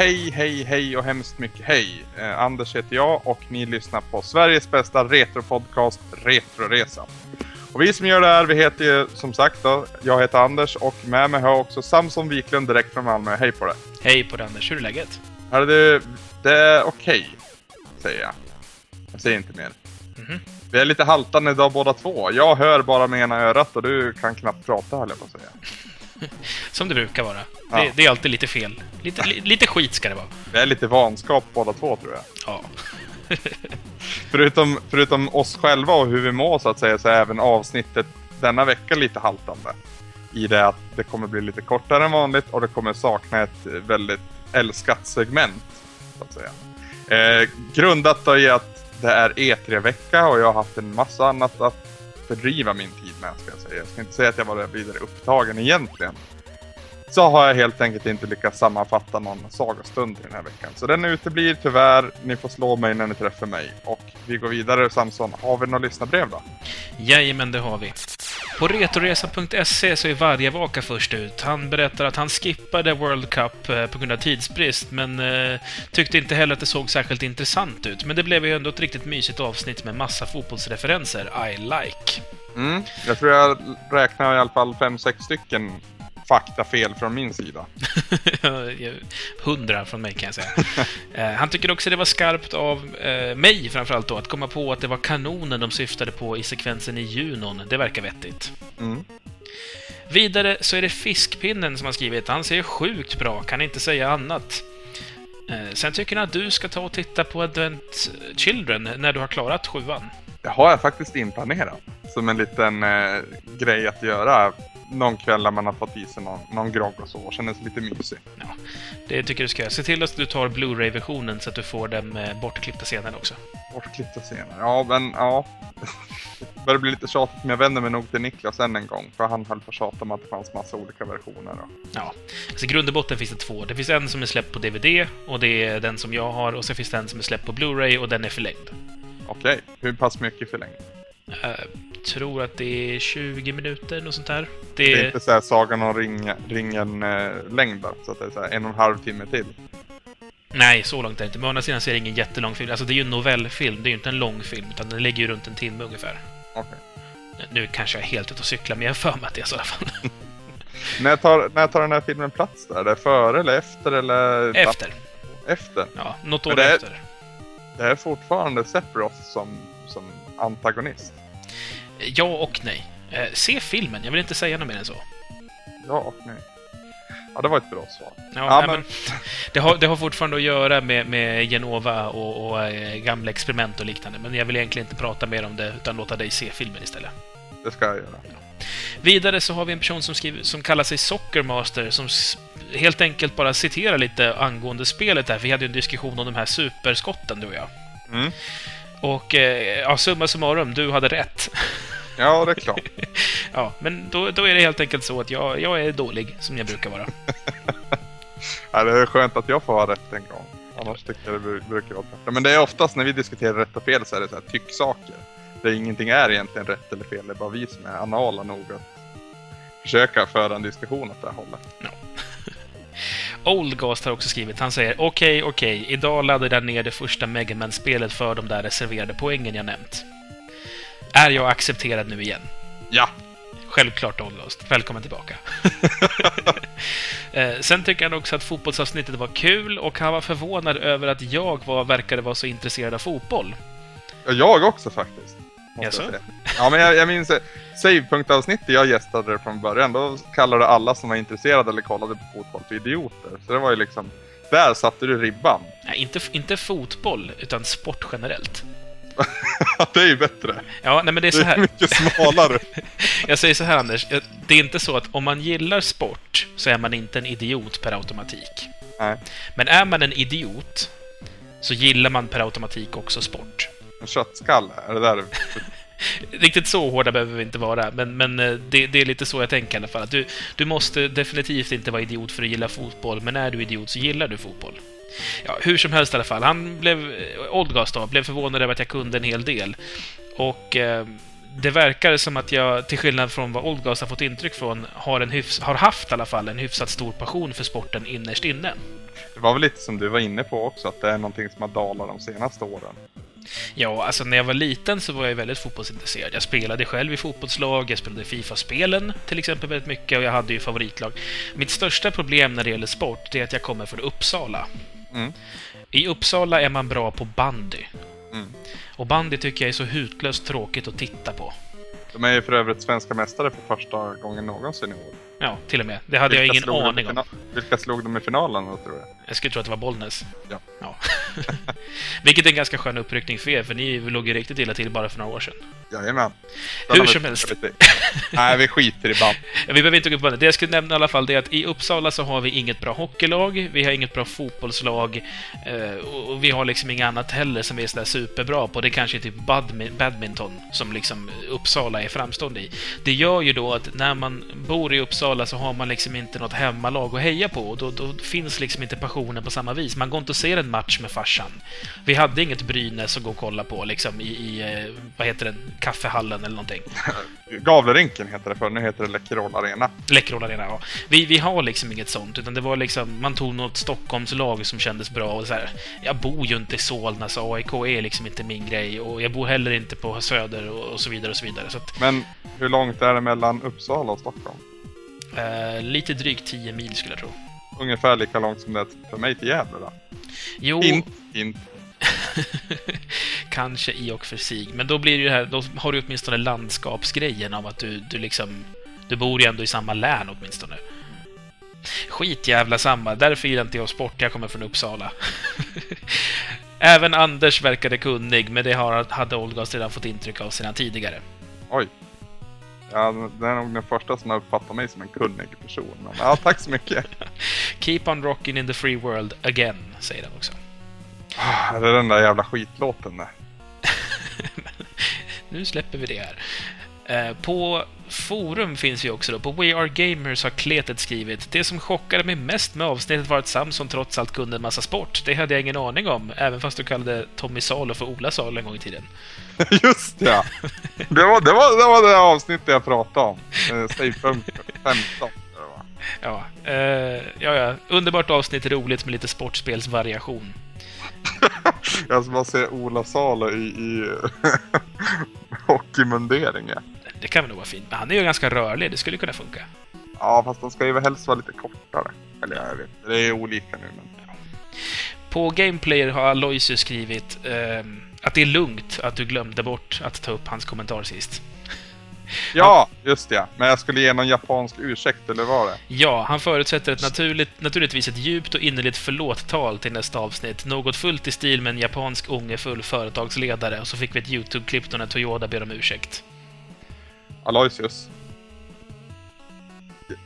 Hej, hej, hej, och hemskt mycket hej. Eh, Anders heter jag och ni lyssnar på Sveriges bästa retropodcast Retroresa. Och vi som gör det här, vi heter ju som sagt då, jag heter Anders och med mig har jag också Samson Wiklund direkt från Malmö. Hej på det! Hej på dig Anders, hur är läget? Hörru du, det är okej, säger jag. Jag säger inte mer. Mhm. Vi är lite haltande idag båda två. Jag hör bara med ena örat och du kan knappt prata höll jag på att säga. Som det brukar vara. Ja. Det, det är alltid lite fel. Lite, li, lite skit ska det vara. Vi är lite vanskap båda två tror jag. Ja. Förutom, förutom oss själva och hur vi mår så att säga så är även avsnittet denna vecka lite haltande. I det att det kommer bli lite kortare än vanligt och det kommer sakna ett väldigt älskat segment. Så att säga. Eh, grundat då i att det är E3-vecka och jag har haft en massa annat att fördriva min tid med ska jag säga. Jag ska inte säga att jag var vidare upptagen egentligen. Så har jag helt enkelt inte lyckats sammanfatta någon sagostund i den här veckan. Så den uteblir tyvärr. Ni får slå mig när ni träffar mig. Och vi går vidare Samson. Har vi några lyssnarbrev då? Jajamän, det har vi. På retoresa.se så är varje vaka först ut. Han berättar att han skippade World Cup eh, på grund av tidsbrist, men eh, tyckte inte heller att det såg särskilt intressant ut. Men det blev ju ändå ett riktigt mysigt avsnitt med massa fotbollsreferenser. I like. Mm. Jag tror jag räknar i alla fall fem sex stycken faktafel från min sida. Hundra från mig kan jag säga. Eh, Han tycker också det var skarpt av eh, mig framförallt då, att komma på att det var kanonen de syftade på i sekvensen i Junon. Det verkar vettigt. Mm. Vidare så är det Fiskpinnen som har skrivit. Han ser sjukt bra, kan inte säga annat. Eh, Sen tycker han att du ska ta och titta på Advent Children när du har klarat sjuan. Det har jag faktiskt inplanerat. Som en liten eh, grej att göra någon kväll när man har fått i sig någon, någon grogg och så. Och känner sig lite mysig. Ja, det tycker du ska göra. Se till att du tar Blu-ray-versionen så att du får den med bortklippta scener också. Bortklippta scener. Ja, men ja. Det börjar bli lite tjatigt men jag vänder mig nog till Niklas än en gång. För han höll på att tjata om att det fanns massa olika versioner. Och... Ja, alltså i grund och botten finns det två. Det finns en som är släppt på DVD och det är den som jag har och sen finns det en som är släppt på Blu-ray och den är förlängd. Okej, hur pass mycket förlängd? Jag tror att det är 20 minuter, något sånt där. Det Det är inte såhär Sagan om ring, ringen eh, så att det är så här en och en halv timme till. Nej, så långt är det inte. Men å andra sidan så är det ingen jättelång film. Alltså det är ju en novellfilm, det är ju inte en lång film, utan den ligger ju runt en timme ungefär. Okej. Nu kanske jag är helt ute och cyklar, men jag har för mig att det är så i alla fall. När, tar, när tar den här filmen plats där? Är det före eller efter eller? Efter. Efter. Ja, något år det är- efter. Det är fortfarande Sephiroth som, som antagonist. Ja och nej. Eh, se filmen, jag vill inte säga något mer än så. Ja och nej. Ja, det var ett bra svar. Ja, Ja, nej, men- det, har, det har fortfarande att göra med, med Genova och, och eh, gamla experiment och liknande, men jag vill egentligen inte prata mer om det, utan låta dig se filmen istället. Det ska jag göra. Vidare så har vi en person som, skriver, som kallar sig Soccermaster, som helt enkelt bara citerar lite angående spelet där, vi hade ju en diskussion om de här superskotten, du och jag. Mm. Och eh, ja, summa summarum, du hade rätt. Ja, det är klart. ja, men då, då är det helt enkelt så att jag, jag är dålig, som jag brukar vara. ja, det är skönt att jag får ha rätt en gång. Annars tycker jag det bru- brukar vara tvärtom. Men det är oftast när vi diskuterar rätt och fel så är det så här tycksaker. Där ingenting är egentligen rätt eller fel. Det är bara vi som är anala nog att försöka föra en diskussion åt det här hållet. Oldgast har också skrivit, han säger okej, okej, idag laddade jag ner det första Mega Man-spelet för de där reserverade poängen jag nämnt. Är jag accepterad nu igen? Ja! Självklart Oldgast. Välkommen tillbaka. eh, sen tycker han också att fotbollsavsnittet var kul och han var förvånad över att jag var, verkade vara så intresserad av fotboll. Ja, jag också faktiskt. måste Jaså? Ja, men jag, jag minns eh, savepunktavsnittet jag gästade från början. Då kallade alla som var intresserade eller kollade på fotboll för idioter. Så det var ju liksom... Där satte du ribban. Nej, inte, inte fotboll, utan sport generellt. det är ju bättre. Ja, nej men det är Det så är här. mycket smalare. Jag säger så här Anders, det är inte så att om man gillar sport så är man inte en idiot per automatik. Nej. Men är man en idiot så gillar man per automatik också sport. En köttskalle, är det där du... Riktigt så hårda behöver vi inte vara, men, men eh, det, det är lite så jag tänker i alla fall. Att du, du måste definitivt inte vara idiot för att gilla fotboll, men är du idiot så gillar du fotboll. Ja, hur som helst i alla fall. Han blev, eh, Oldgast då, blev förvånad över att jag kunde en hel del. Och eh, det verkar som att jag, till skillnad från vad Oldgast har fått intryck från, har, en hyfs, har haft i alla fall en hyfsat stor passion för sporten innerst inne. Det var väl lite som du var inne på också, att det är någonting som har dalat de senaste åren. Ja, alltså när jag var liten så var jag väldigt fotbollsintresserad. Jag spelade själv i fotbollslag, jag spelade Fifa-spelen till exempel väldigt mycket och jag hade ju favoritlag. Mitt största problem när det gäller sport, är att jag kommer från Uppsala. Mm. I Uppsala är man bra på bandy. Mm. Och bandy tycker jag är så hutlöst tråkigt att titta på. De är ju för övrigt svenska mästare för första gången någonsin i år. Ja, till och med. Det hade jag Vilka ingen slog de i aning om. Vilka slog de i finalen då, tror jag? Jag skulle tro att det var Bollnäs. Ja. ja. Vilket är en ganska skön uppryckning för er, för ni låg ju riktigt illa till bara för några år sedan. Jajamän. Hur som helst. Nej, vi skiter i band. Vi behöver inte gå upp på det. Det jag skulle nämna i alla fall är att i Uppsala så har vi inget bra hockeylag, vi har inget bra fotbollslag eh, och vi har liksom inget annat heller som vi är sådär superbra på. Det är kanske typ badmi- badminton som liksom Uppsala är framstående i. Det gör ju då att när man bor i Uppsala så har man liksom inte något hemmalag att heja på då, då finns liksom inte passionen på samma vis. Man går inte och ser en match med farsan. Vi hade inget Brynäs att gå och kolla på liksom i, i eh, vad heter den, kaffehallen eller någonting. Gavlerinken heter det förr, nu heter det Läkerol Arena. Läkerol Arena, ja. Vi, vi har liksom inget sånt, utan det var liksom, man tog något Stockholmslag som kändes bra och så här. Jag bor ju inte i Solna, så AIK är liksom inte min grej och jag bor heller inte på Söder och, och så vidare och så vidare. Så att, Men hur långt är det mellan Uppsala och Stockholm? Eh, lite drygt 10 mil skulle jag tro. Ungefär lika långt som det för mig till Gävle då. Jo, Hint, hint. kanske i och för sig, men då blir det här, då har du åtminstone landskapsgrejen av att du, du liksom, du bor ju ändå i samma län åtminstone. Skit jävla samma, därför gillar inte jag sport, jag kommer från Uppsala. Även Anders verkade kunnig, men det hade Olgas redan fått intryck av sedan tidigare. Oj. Ja, det är nog den första som har uppfattat mig som en kunnig person. Men, ja, tack så mycket. Keep on rocking in the free world again, säger han också. Ah, Är det den där jävla skitlåten där? Nu släpper vi det här. Eh, På forum finns vi också då. På We Are Gamers har Kletet skrivit Det som chockade mig mest med avsnittet var att Samson trots allt kunde en massa sport. Det hade jag ingen aning om, även fast du kallade Tommy Salo för Ola Salo en gång i tiden. Just ja! Det var det, var, det, var det avsnittet jag pratade om. Eh, punkt 15. tror jag det var. Ja, eh, ja, ja. Underbart avsnitt, roligt med lite sportspelsvariation. Jag ska bara se Ola Salo i, i hockeymundering. Ja. Det kan nog vara fint, men han är ju ganska rörlig, det skulle kunna funka. ja, fast de ska ju helst vara lite kortare. Eller jag vet det är olika nu men... På Gameplayer har Aloysius skrivit ehm, att det är lugnt att du glömde bort att ta upp hans kommentar sist. Ja, just det. Men jag skulle ge någon japansk ursäkt, eller vad var det? Ja, han förutsätter ett naturligt, naturligtvis ett djupt och innerligt förlåt-tal till nästa avsnitt. Något fullt i stil med en japansk ångerfull företagsledare. Och så fick vi ett YouTube-klipp då när Toyoda ber om ursäkt. Aloysius.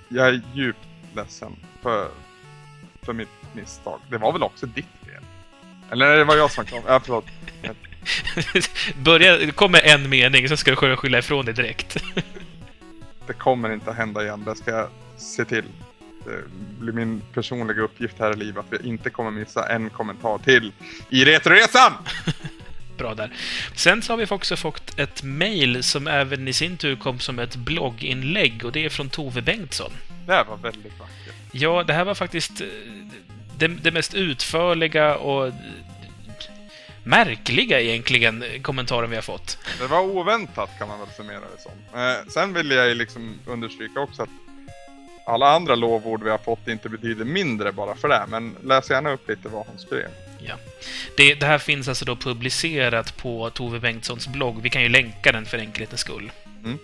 Jag är djupt ledsen för, för mitt misstag. Det var väl också ditt fel? Eller det var jag som kom. Ja, förlåt. Börja, det kommer en mening, så ska du skylla ifrån dig direkt. Det kommer inte att hända igen. Det ska jag se till. Det blir min personliga uppgift här i livet att vi inte kommer missa en kommentar till i Retroresan! Bra där. Sen så har vi också fått ett mail som även i sin tur kom som ett blogginlägg och det är från Tove Bengtsson. Det här var väldigt vackert. Ja, det här var faktiskt eh, det, det mest utförliga och märkliga egentligen kommentaren vi har fått. Det var oväntat kan man väl summera det som. Eh, sen vill jag ju liksom understryka också att alla andra lovord vi har fått inte betyder mindre bara för det. Men läs gärna upp lite vad hon skrev. Ja. Det, det här finns alltså då publicerat på Tove Bengtssons blogg. Vi kan ju länka den för enkelhetens skull. Mm.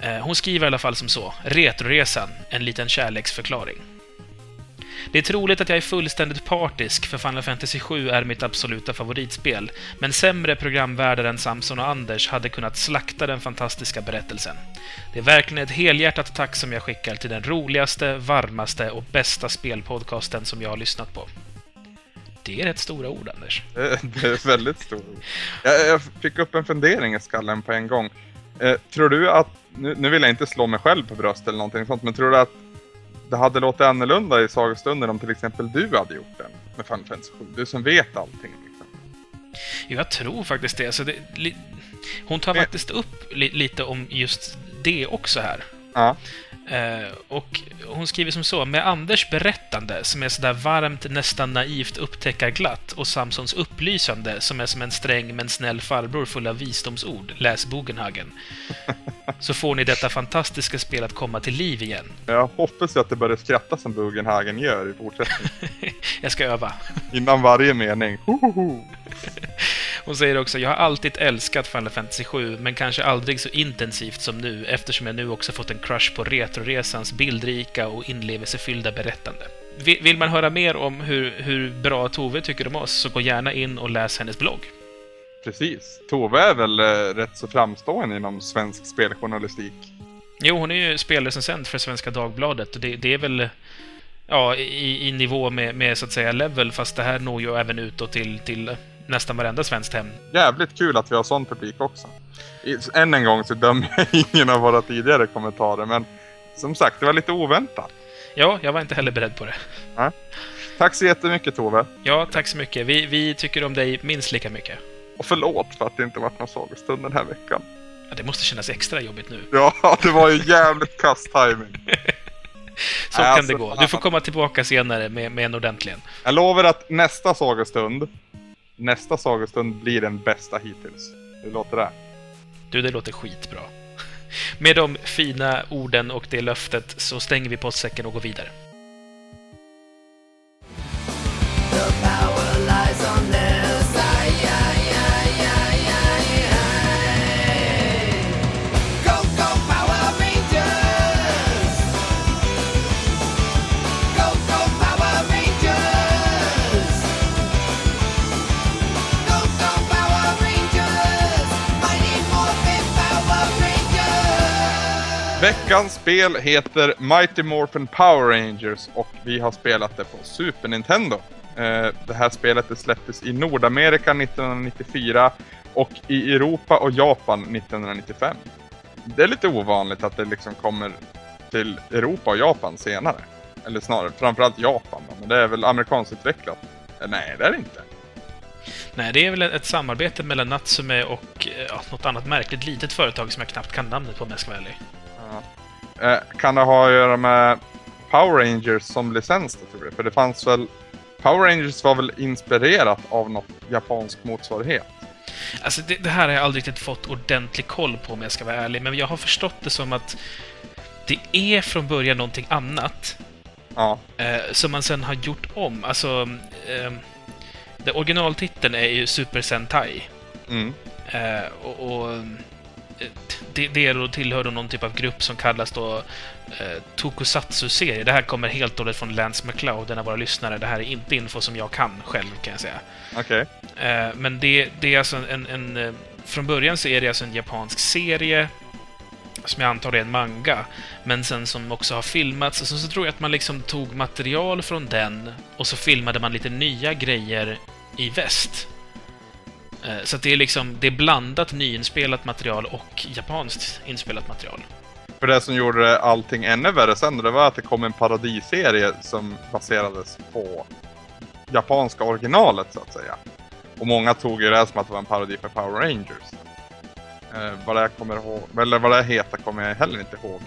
Eh, Hon skriver i alla fall som så. Retroresan, en liten kärleksförklaring. Det är troligt att jag är fullständigt partisk, för Final Fantasy 7 är mitt absoluta favoritspel, men sämre programvärdar än Samson och Anders hade kunnat slakta den fantastiska berättelsen. Det är verkligen ett helhjärtat tack som jag skickar till den roligaste, varmaste och bästa spelpodcasten som jag har lyssnat på. Det är rätt stora ord, Anders. Det, är väldigt stort. Jag, jag fick upp en fundering i skallen på en gång. Eh, tror du att, nu, nu vill jag inte slå mig själv på bröstet eller någonting sånt, men tror du att det hade låtit annorlunda i sagostunden om till exempel du hade gjort den med Final Fantasy 7? Du som vet allting liksom. Jag tror faktiskt det. Alltså det li, hon tar Men- faktiskt upp li, lite om just det också här. Ja. Eh, och hon skriver som så, med Anders berättande, som är sådär varmt, nästan naivt upptäckarglatt, och Samsons upplysande, som är som en sträng men snäll farbror full av visdomsord, läs Bogenhagen. Så får ni detta fantastiska spel att komma till liv igen. Jag hoppas ju att det börjar skratta som Bugenhagen gör i fortsättningen. Jag ska öva. Innan varje mening. Hon säger också, jag har alltid älskat Final Fantasy 7, men kanske aldrig så intensivt som nu, eftersom jag nu också fått en crush på Retroresans bildrika och inlevelsefyllda berättande. Vi- Vill man höra mer om hur, hur bra Tove tycker om oss, så gå gärna in och läs hennes blogg. Precis. Tove är väl eh, rätt så framstående inom svensk speljournalistik. Jo, hon är ju spelrecensent för Svenska Dagbladet och det, det är väl ja, i, i nivå med, med så att säga level, fast det här når ju även utåt till, till nästan varenda svenskt hem. Jävligt kul att vi har sån publik också. Än en gång så dömer jag ingen av våra tidigare kommentarer, men som sagt, det var lite oväntat. Ja, jag var inte heller beredd på det. Tack så jättemycket Tove. Ja, tack så mycket. Vi, vi tycker om dig minst lika mycket. Och förlåt för att det inte varit någon sagostund den här veckan. Ja, det måste kännas extra jobbigt nu. Ja, det var ju jävligt kass timing. Så Nej, kan alltså, det gå. Du får komma tillbaka senare med, med en ordentlig en. Jag lovar att nästa sagostund, nästa sagostund blir den bästa hittills. Hur låter det? Du, det låter skitbra. Med de fina orden och det löftet så stänger vi postsäcken och går vidare. Veckans spel heter Mighty Morphin Power Rangers och vi har spelat det på Super Nintendo. Eh, det här spelet det släpptes i Nordamerika 1994 och i Europa och Japan 1995. Det är lite ovanligt att det liksom kommer till Europa och Japan senare. Eller snarare, framförallt Japan men det är väl amerikanskt utvecklat? Eh, nej, det är det inte. Nej, det är väl ett samarbete mellan Natsume och eh, ja, något annat märkligt litet företag som jag knappt kan namnet på om jag ska vara ärlig. Eh, Kan det ha att göra med Power Rangers som licens då, tror du? För det fanns väl... Power Rangers var väl inspirerat av något japansk motsvarighet? Alltså, det, det här har jag aldrig riktigt fått ordentlig koll på om jag ska vara ärlig, men jag har förstått det som att det är från början någonting annat Ja. eh, som man sen har gjort om. Alltså, eh, det originaltiteln är ju Super Sentai. Mm. Eh, och, och det, det då, tillhör då någon typ av grupp som kallas då eh, Tokusatsu-serie. Det här kommer helt och hållet från Lance McLeod, en av våra lyssnare. Det här är inte info som jag kan själv, kan jag säga. Okej. Eh, men det, det är alltså en, en... eh, Från början så är det alltså en japansk serie som jag antar är en manga, men sen som också har filmats. Och så, så tror jag att man liksom tog material från den och så filmade man lite nya grejer i väst. Eh, så att det är liksom, det är blandat nyinspelat material och japanskt inspelat material. För det som gjorde allting ännu värre sen, det var att det kom en parodiserie som baserades på japanska originalet, så att säga. Och många tog ju det som att det var en parodi för Power Rangers. Eh, vad det kommer ihåg, eller vad det heter kommer jag heller inte ihåg.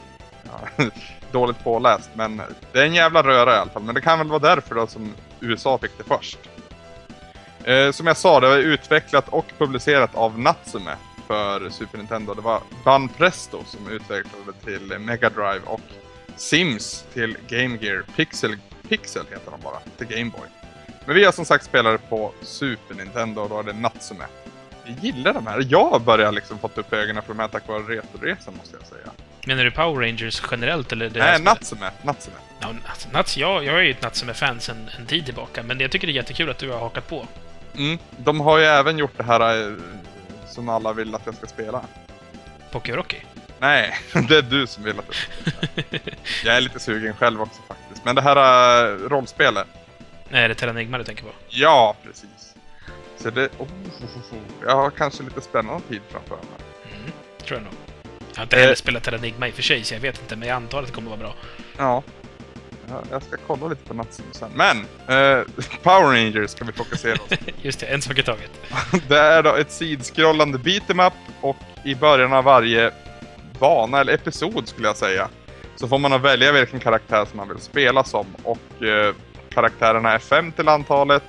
Ja, dåligt påläst, men det är en jävla röra i alla fall. Men det kan väl vara därför då som USA fick det först. Eh, som jag sa, det var utvecklat och publicerat av Natsume för Super Nintendo. Det var Bun Presto som utvecklade till Mega Drive och Sims till Game Gear. Pixel, Pixel heter de bara, till Game Boy. Men vi har som sagt spelare på Super Nintendo och då är det Natsume. Jag gillar de här. Jag börjar liksom fått upp ögonen för de här tack vare Retroresan måste jag säga. Menar du Power Rangers generellt, eller? Det Nej? Natsume. Natsume. Alltså, Nats, jag, jag är ju ett Natsume-fan sedan en tid tillbaka, men jag tycker det är jättekul att du har hakat på. Mm. De har ju även gjort det här eh, som alla vill att jag ska spela. Pokérocky. Nej, det är du som vill att jag ska spela. Jag är lite sugen själv också faktiskt. Men det här äh, rollspelet. Nej, är det Terranigma du tänker på? Ja, precis. Så det... Oh, oh, oh, oh. Jag har kanske lite spännande tid framför mig. Mm, tror jag nog. Jag har inte Eh. heller spelat Terranigma i och för sig, så jag vet inte, men jag antar att det kommer vara bra. Ja. Ja, Jag ska kolla lite på Natsume sen. Men! Eh, Power Rangers ska vi fokusera oss på. Just det, en sak i taget. Det är då ett sidskrollande beat'em och i början av varje bana, eller episod skulle jag säga. Så får man välja vilken karaktär som man vill spela som. Och eh, karaktärerna är fem till antalet.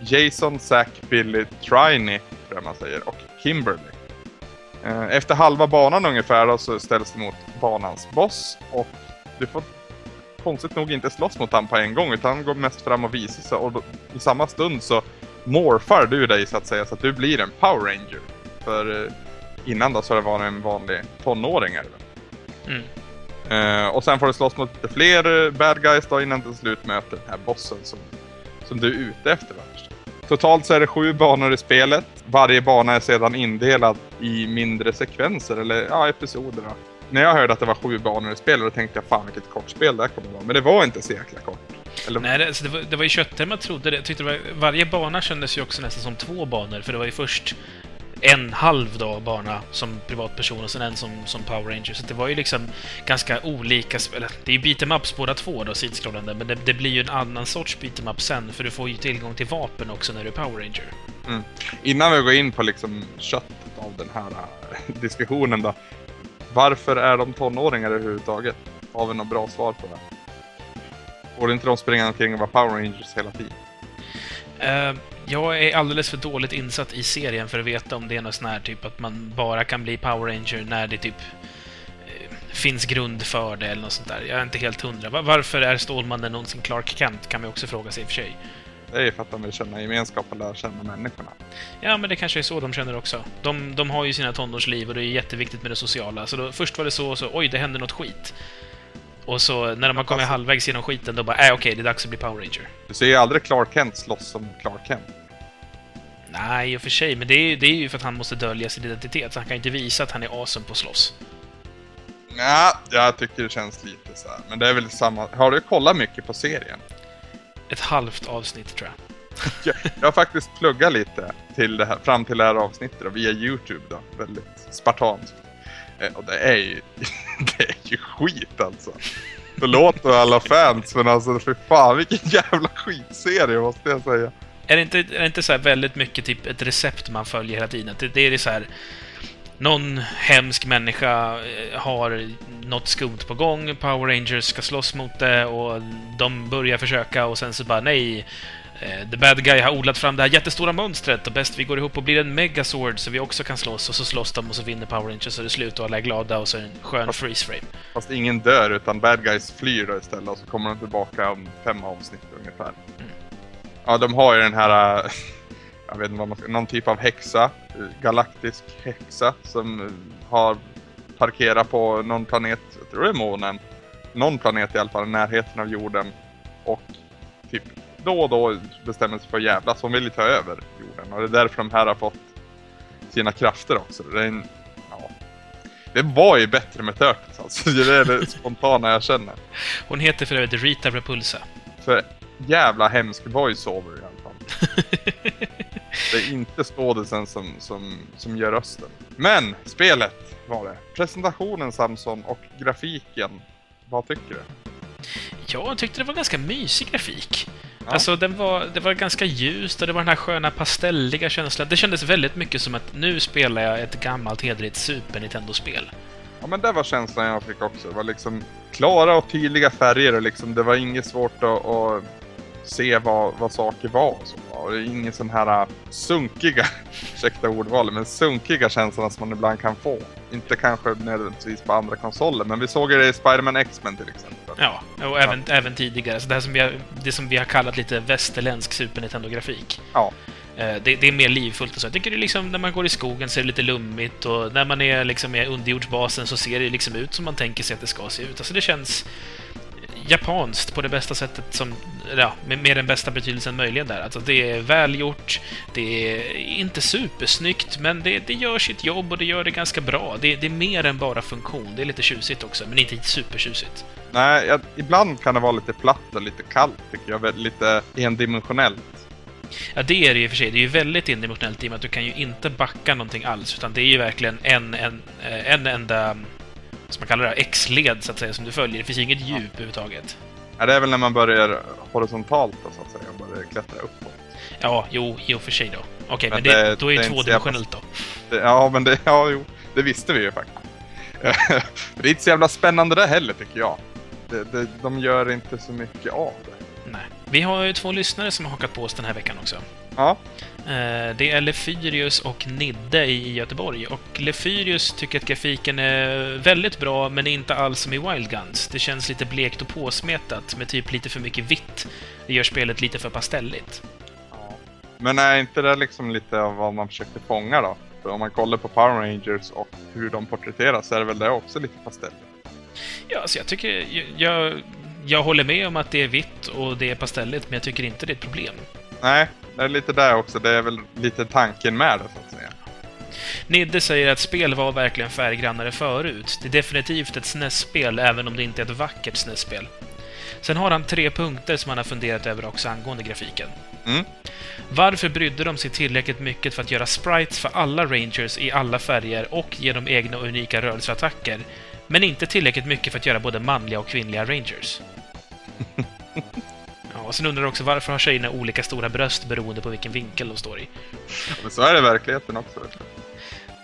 Jason, Zack, Billy, Triney, tror jag man säger, och Kimberly. Eh, efter halva banan ungefär då, så ställs det mot banans boss. Och du får konstigt nog inte slåss mot honom på en gång, utan han går mest fram och visar sig. Och då, i samma stund så morfar du dig så att säga, så att du blir en Power Ranger. För eh, innan då så det varit en vanlig tonåring. Mm. Eh, och sen får du slåss mot lite fler eh, bad guys då innan du slut möter den här bossen som, som du är ute efter. Totalt så är det sju banor i spelet. Varje bana är sedan indelad i mindre sekvenser, eller ja, episoder. Då. När jag hörde att det var sju banor i spelet, då tänkte jag fan vilket kort spel det här kommer vara. Men det var inte så jäkla kort. Eller, Nej, det, alltså, det, var, det var ju köttigare man trodde. Det. Jag tyckte det var, varje bana kändes ju också nästan som två banor, för det var ju först en halv då bana som privatperson och sen en som, som Power Ranger. Så det var ju liksom ganska olika... sp- Eller, det är ju beat'em ups båda två då, sidskrollande, men det, det blir ju en annan sorts beat'em up sen, för du får ju tillgång till vapen också när du är Power Ranger. Innan vi går in på liksom köttet av den här diskussionen då. Varför är de tonåringar överhuvudtaget? Har vi något bra svar på det? Borde inte de springa omkring och vara Power Rangers hela tiden? Uh, jag är alldeles för dåligt insatt i serien för att veta om det är något sån här typ att man bara kan bli Power Ranger när det typ eh, finns grund för det eller något sånt där. Jag är inte helt hundra. Varför är Stålmannen någonsin Clark Kent? Kan man ju också fråga sig i och för sig. Det är ju för att de vill känna gemenskap och lära känna människorna. Ja, men det kanske är så de känner också. De, de har ju sina tonårsliv och det är jätteviktigt med det sociala. Så då, först var det så och så, oj, det hände något skit. Och så när de har kommit Alltså- halvvägs genom skiten, då bara, äh, okej, det är dags att bli Power Ranger. Du ser ju aldrig Clark Kent slåss som Clark Kent. Nej, i och för sig, men det är, ju- det är ju för att han måste dölja sin identitet, så han kan inte visa att han är awesome på att slåss. Ja, jag tycker det känns lite så här. Men det är väl samma. Har du kollat mycket på serien? Ett halvt avsnitt, tror jag. Jag, jag har faktiskt pluggat lite till det här, fram till det här avsnittet via Youtube då. Väldigt spartanskt. Eh, och det är ju, det är ju skit alltså. Förlåt alla fans, men alltså för fan vilken jävla skitserie måste jag säga. Är det inte, är det inte så här väldigt mycket typ ett recept man följer hela tiden? Det, det är så här... Någon hemsk människa eh, har något skumt på gång, Power Rangers ska slåss mot det och de börjar försöka och sen så bara nej. eh, The bad guy har odlat fram det här jättestora monstret och bäst vi går ihop och blir en megasword så vi också kan slåss och så slåss de och så vinner Power Rangers och det är slut och alla är glada och så är det en skön freeze frame. Fast ingen dör utan bad guys flyr då istället och så kommer de tillbaka om fem avsnitt ungefär. Ja, de har ju den här, äh, jag vet inte vad man ska, någon typ av häxa, galaktisk häxa som äh, har parkerat på någon planet, jag tror det är månen, någon planet i alla fall i närheten av jorden och typ då och då bestämmer sig för att jävlas, hon vill ju ta över jorden och det är därför de här har fått sina krafter också. Det är en, ja, det var ju bättre med Turtles alltså. Det är det spontana jag känner. Hon heter för övrigt Rita Repulsa. För jävla hemsk voiceover i alla fall. Det är inte skådisen som, som, som gör rösten. Men spelet var det. Presentationen Samson och grafiken. Vad tycker du? Jag tyckte det var ganska mysig grafik. Ja. Alltså, den var, det var ganska ljust och det var den här sköna pastelliga känslan. Det kändes väldigt mycket som att nu spelar jag ett gammalt hederligt Super Nintendo-spel. Ja men det var känslan jag fick också. Det var liksom klara och tydliga färger och liksom det var inget svårt att, att se vad, vad saker var och så. Och det är ingen sån här äh, sunkiga, ursäkta ordvalet, men sunkiga känslan som man ibland kan få. Inte kanske nödvändigtvis på andra konsoler, men vi såg det i Spider-Man X-Men till exempel. Ja, och även, även tidigare. Så det, här som vi har, det som vi har kallat lite västerländsk Super Nintendo-grafik. Ja. Eh, Det, det är mer livfullt och så. Jag tycker det liksom när man går i skogen så är det lite lummigt och när man är liksom med underjordsbasen så ser det liksom ut som man tänker sig att det ska se ut. Alltså det känns japanskt på det bästa sättet som, ja, med, med den bästa betydelsen möjligen där. Alltså det är välgjort, det är inte supersnyggt, men det, det gör sitt jobb och det gör det ganska bra. Det, det är mer än bara funktion. Det är lite tjusigt också, men inte supertjusigt. Nej, jag, ibland kan det vara lite platt och lite kallt tycker jag. Lite endimensionellt. Ja, det är det i och för sig. Det är ju väldigt indimensionellt i och med att du kan ju inte backa någonting alls, utan det är ju verkligen en, en, eh, en enda, som man kallar det, X-led så att säga, som du följer. Det finns inget djup överhuvudtaget. Ja, det är väl när man börjar horisontalt då, så att säga, och börjar klättra uppåt. Ja, jo, i och för sig då. Okej, Men men det, det- då är det tvådimensionellt då. Det, ja, men det, ja, jo, det visste vi ju faktiskt. det är inte så jävla spännande det heller tycker jag. Det, det, de gör inte så mycket av det. Nej. Vi har ju två lyssnare som har hakat på oss den här veckan också. Ja, Det är Lefyrius och Nidde i Göteborg. Och Lefyrius tycker att grafiken är väldigt bra, men inte alls som i Wild Guns. Det känns lite blekt och påsmetat, med typ lite för mycket vitt. Det gör spelet lite för pastelligt. men är inte det liksom lite av vad man försökte fånga då? För om man kollar på Power Rangers och hur de porträtteras så är det väl det också lite pastelligt. Ja, alltså jag tycker... Jag, jag, jag håller med om att det är vitt och det är pastelligt, men jag tycker inte det är ett problem. Nej, det är lite där också. Det är väl lite tanken med det så att säga. Nidde säger att spel var verkligen färggrannare förut. Det är definitivt ett SNES-spel, även om det inte är ett vackert SNES-spel. Sen har han tre punkter som han har funderat över också angående grafiken. Mm. Varför brydde de sig tillräckligt mycket för att göra sprites för alla Rangers i alla färger och ge dem egna och unika rörelseattacker, men inte tillräckligt mycket för att göra både manliga och kvinnliga Rangers? Ja, och sen undrar jag också varför har tjejerna olika stora bröst beroende på vilken vinkel de står i? Men så är det i verkligheten också.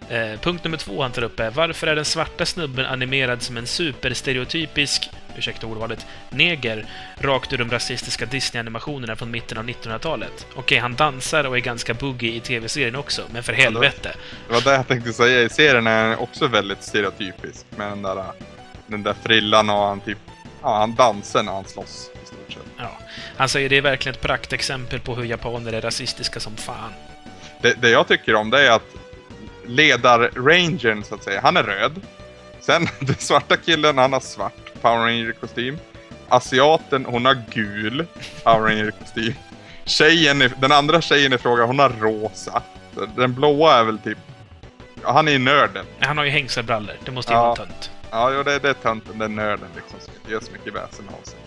Eh, punkt nummer två han tar upp är varför är den svarta snubben animerad som en superstereotypisk, ursäkta ordvalet, neger rakt ur de rasistiska Disney-animationerna från mitten av 1900-talet? Okej, han dansar och är ganska boogie i tv-serien också, men för helvete. Det var det jag tänkte säga. I serien är den också väldigt stereotypisk med den där, den där frillan och han typ... Ja, han dansar när han slåss sett. Ja. Han säger det är verkligen ett praktexempel på hur japaner är rasistiska som fan. Det, det jag tycker om det är att ledar-rangern så att säga, han är röd. Sen den svarta killen, han har svart Power Ranger-kostym. Asiaten, hon har gul Power Ranger-kostym. Tjejen, i- den andra tjejen i fråga, hon har rosa. Den blåa är väl typ... Ja, han är ju nörden. Han har ju hängselbrallor, det måste ju Ja. vara tönt. Ja, jo, det, det är tönten, den nörden liksom, som gör så mycket väsen av sig.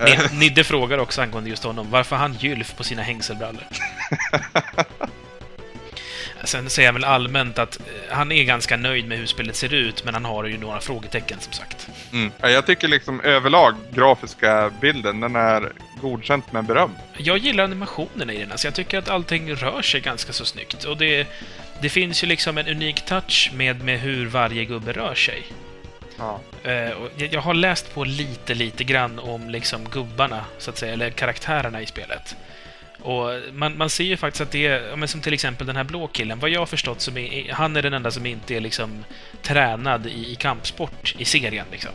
Ni- Nidde frågar också angående just honom, varför han gylf på sina hängselbrallor? Sen säger jag väl allmänt att eh, han är ganska nöjd med hur spelet ser ut, men han har ju några frågetecken som sagt. Mm. Ja, Jag tycker liksom överlag, grafiska bilden, den är godkänt med beröm. Jag gillar animationerna i den, alltså jag tycker att allting rör sig ganska så snyggt. Och det, det finns ju liksom en unik touch med, med hur varje gubbe rör sig. Ja. Eh, jag, har läst på lite, lite grann om liksom gubbarna, så att säga, eller karaktärerna i spelet. Och man, man ser ju faktiskt att det är, ja, men som till exempel den här blå killen, vad jag har förstått så är han är den enda som inte är liksom tränad i, i kampsport i serien liksom.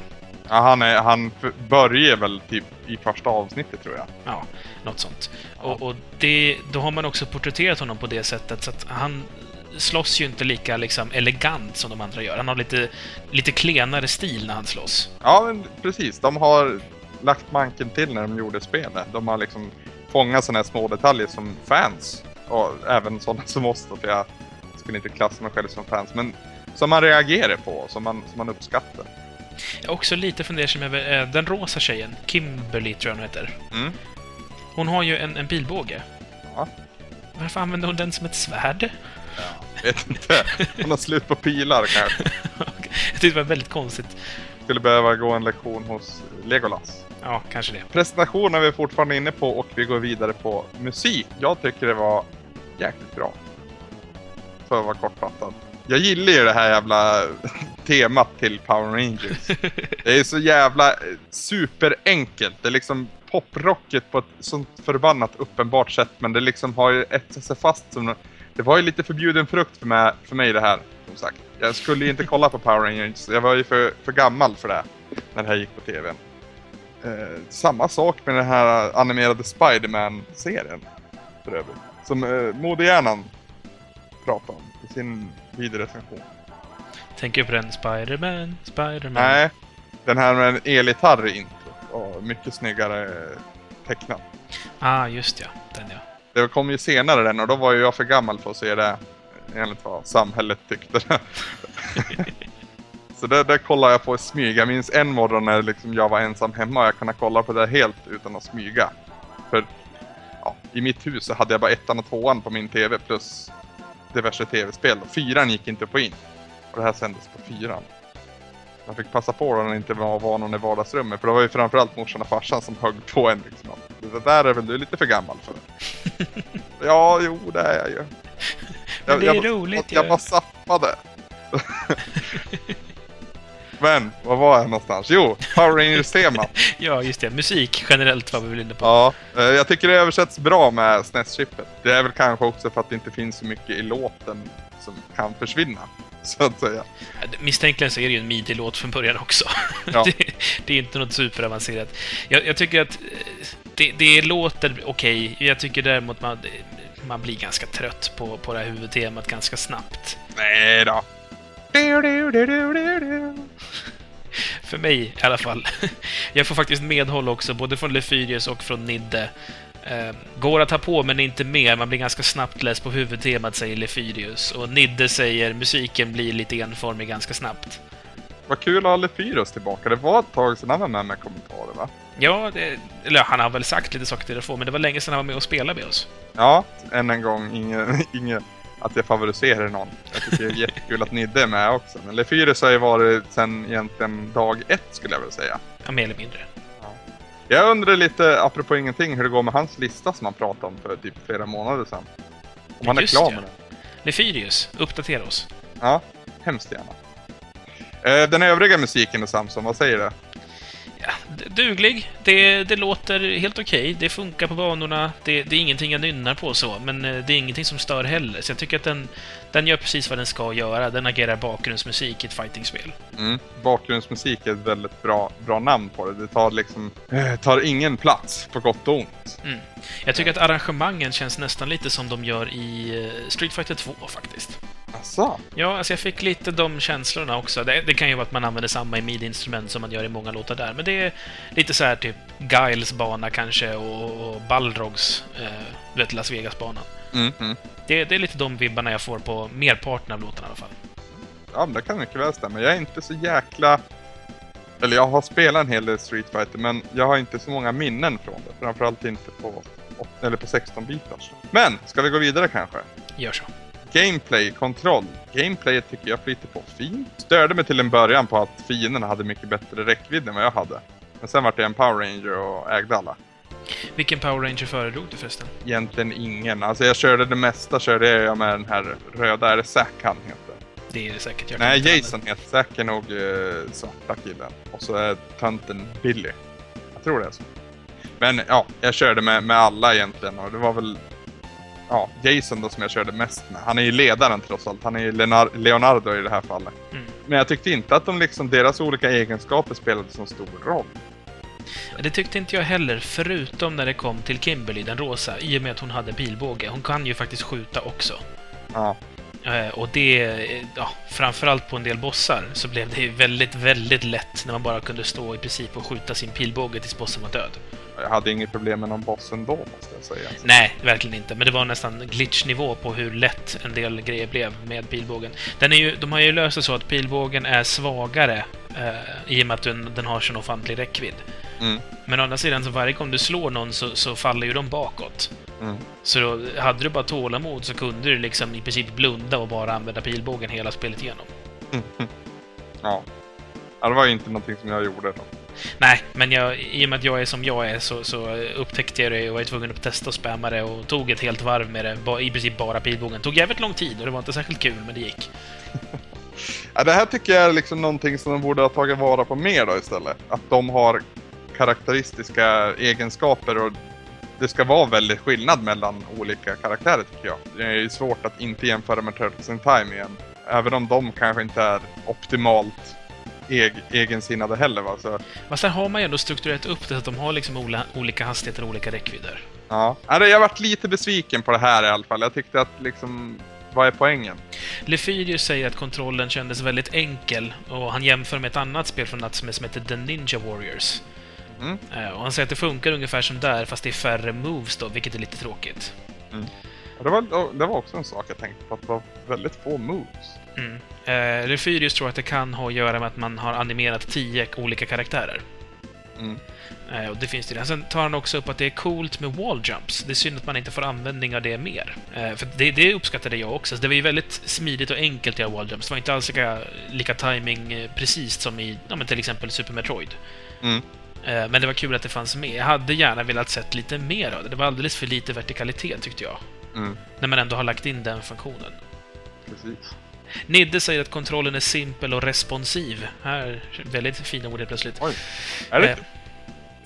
Ja, han, är, han börjar väl typ i första avsnittet tror jag. Ja, något sånt. Och, och det, då har man också porträtterat honom på det sättet så att han slåss ju inte lika liksom elegant som de andra gör. Han har lite, lite klenare stil när han slåss. Ja, men precis. De har lagt manken till när de gjorde spelet. De har liksom fångat sådana här små detaljer som fans. Och även sådana som oss då, för jag skulle inte klassa mig själv som fans. Men som man reagerar på, som man, som man uppskattar. Jag är också lite fundersam över eh, den rosa tjejen, Kimberly tror jag hon heter. Mm. Hon har ju en, en pilbåge. Ja. Varför använder hon den som ett svärd? Vet inte. Hon har slut på pilar kanske. Jag tyckte det var väldigt konstigt. Skulle behöva gå en lektion hos Legolas. Ja, kanske det. Presentation är vi fortfarande inne på och vi går vidare på musik. Jag tycker det var jäkligt bra. För att vara kortfattad. Jag gillar ju det här jävla temat till Power Rangers. Det är så jävla eh, superenkelt. Det är liksom poprocket på ett sånt förbannat uppenbart sätt. Men det liksom har ju etsat sig fast som... Det var ju lite förbjuden frukt för mig, för mig det här, som sagt. Jag skulle ju inte kolla på Power Rangers. Jag var ju för, för gammal för det. När det här gick på TV. Eh, samma sak med den här animerade Spiderman-serien. För övrigt. Som eh, Modehjärnan pratade om i sin videorecension. Tänker på den Spiderman, Spiderman. Nej, den här med en elgitarr i introt. Och mycket snyggare tecknat. Ah, just ja. Den ja. Det kom ju senare den och då var ju jag för gammal för att se det. Enligt vad samhället tyckte. Så det, det kollade jag på i smyg. Jag minns en morgon när liksom jag var ensam hemma och jag kunde kolla på det helt utan att smyga. För ja, i mitt hus så hade jag bara ettan och tvåan på min TV plus diverse TV-spel. Fyran gick inte på in. Och det här sändes på fyran. Jag fick passa på när det inte var, någon i vardagsrummet. För det var ju framförallt morsan och farsan som högg på en. Liksom. Det där är väl du lite för gammal för. ja, jo det är jag ju. Men det är jag, roligt jag, bara zappade. Men, vad var jag någonstans? Jo, Power Rangers-temat. Ja, just det. Musik generellt var vi väl inne på. Ja, eh, jag tycker det översätts bra med SNES-chippet. Det är väl kanske också för att det inte finns så mycket i låten som kan försvinna. Så att säga. Misstänkligen så är det ju en midi-låt från början också. Ja. det, det är inte något superavancerat. Jag, jag tycker att eh, det, det låter okej. Jag tycker däremot man, man blir ganska trött på, på det här huvudtemat ganska snabbt. Nej då. Du, du, du, du, du, du. För mig i alla fall. Jag får faktiskt medhåll också, både från Lefyrius och från Nidde. Eh, går att ta på, men inte mer. Man blir ganska snabbt less på huvudtemat, säger Lefyrius. Och Nidde säger musiken blir lite enformig ganska snabbt. Vad kul att ha Lefyros tillbaka. Det var ett tag sedan han var med med kommentarer va? Ja, det, eller han har väl sagt lite saker till det få, men det var länge sedan han var med och spelade med oss. Ja, än en gång, inget inge, att jag favoriserar någon. Jag tycker det är jättekul att Nidde är med också. Men Lefyros har ju varit sen egentligen dag ett skulle jag vilja säga. Ja, mer eller mindre. Jag undrar lite, apropå ingenting, hur det går med hans lista som han pratade om för typ flera månader sedan. Om han är klar ja. med den. Lefyrius, uppdatera oss. Ja, hemskt gärna. Eh, Den övriga musiken i Samson, vad säger du? Ja, duglig. Det, det låter helt okej. Det funkar på banorna. Det, det är ingenting jag nynnar på så, men eh, det är ingenting som stör heller. Så jag tycker att den, den gör precis vad den ska göra. Den agerar bakgrundsmusik i ett fightingspel. Mm. Bakgrundsmusik är ett väldigt bra, bra namn på det. Det tar liksom, eh, tar ingen plats på gott och ont. Jag tycker att arrangemangen känns nästan lite som de gör i eh, Street Fighter 2 faktiskt. Asså? Ja, alltså jag fick lite de känslorna också. Det, det kan ju vara att man använder samma midi-instrument som man gör i många låtar där, men det lite så här typ Giles bana kanske och, och Balrogs, eh, du vet Las Vegas-banan. Mm, mm. Det, det är lite de vibbarna jag får på merparten av låtarna i alla fall. Ja, men det kan mycket väl stämma. Jag är inte så jäkla... Eller jag har spelat en hel del Street Fighter, men jag har inte så många minnen från det. Framförallt inte på, eller på 16-bitars. Men, ska vi gå vidare kanske? Gör så. Gameplay, kontroll. Gameplayet tycker jag flyter på fint. Störde mig till en början på att fienderna hade mycket bättre räckvidd än vad jag hade. Men sen vart jag en Power Ranger och ägde alla. Vilken Power Ranger föredrog du förresten? Egentligen ingen. Alltså jag körde det mesta körde jag med den här röda, är det Zack han heter? Det är det säkert. Jag Nej, Jason heter Zack är nog uh, svarta killen. Och så är tönten Billy. Jag tror det är så. Men ja, jag körde med, med alla egentligen och det var väl ja, Jason då som jag körde mest med. Han är ju ledaren trots allt. Han är ju Leonardo, Leonardo i det här fallet. Mm. Men jag tyckte inte att de liksom, deras olika egenskaper spelade så stor roll. Det tyckte inte jag heller, förutom när det kom till Kimberly, den rosa, i och med att hon hade pilbåge. Hon kan ju faktiskt skjuta också. Ja, Eh, och det, ja, framförallt på en del bossar, så blev det ju väldigt, väldigt lätt när man bara kunde stå i princip och skjuta sin pilbåge tills bossen var död. jag hade inget problem med någon boss ändå måste jag säga. Nej, verkligen inte. Men det var nästan glitchnivå på hur lätt en del grejer blev med pilbågen. Den är ju, de har ju löst det så att pilbågen är svagare eh, i och med att den, den har sån ofantlig räckvidd. Mm. Men å andra sidan, så varje gång du slår någon så, så faller ju de bakåt. Mm. Så då, hade du bara tålamod så kunde du liksom i princip blunda och bara använda pilbågen hela spelet igenom. Ja. ja. Det var ju inte någonting som jag gjorde då. Nej, men jag, i och med att jag är som jag är så, så upptäckte jag det och var tvungen att testa och spamma det och tog ett helt varv med det. ba- I princip bara pilbågen. Tog jävligt lång tid och det var inte särskilt kul, men det gick. Ja, det här tycker jag är liksom någonting som de borde ha tagit vara på mer då istället. Att de har karaktäristiska egenskaper och det ska vara väldigt skillnad mellan olika karaktärer tycker jag. Det är ju svårt att inte jämföra med Turtles in Time igen. Även om de kanske inte är optimalt eg egensinnade heller va. Så, Men sen har man ju ändå strukturerat upp det så att de har liksom olika hastigheter och olika räckvidder. ja. Jag varit lite besviken på det här i alla fall. Jag tyckte att liksom, vad är poängen? Lefyrius säger att kontrollen kändes väldigt enkel och han jämför med ett annat spel från Natsume som heter The Ninja Warriors. Mm. Eh, Och han säger att det funkar ungefär som där, fast det är färre moves då, vilket är lite tråkigt. Och Det var, det var också en sak jag tänkte på, att det var väldigt få moves. Mm. Eh, Refyrius tror att det kan ha att göra med att man har animerat tio olika karaktärer. Mm. Eh, och det finns det. Sen tar han också upp att det är coolt med wall jumps. Det är synd att man inte får användning av det mer. Eh, för det, det uppskattade jag också. Så det var ju väldigt smidigt och enkelt att göra wall jumps. Det var inte alls lika, lika timing eh, precis som i ja, men till exempel Super Metroid. Mm. Eh, men det var kul att det fanns med. Jag hade gärna velat sett lite mer av det. Det var alldeles för lite vertikalitet tyckte jag. Mm. När man ändå har lagt in den funktionen. Precis. Nidde säger att kontrollen är simpel och responsiv. Här, väldigt fina ord helt plötsligt. Oj. Är det Eh,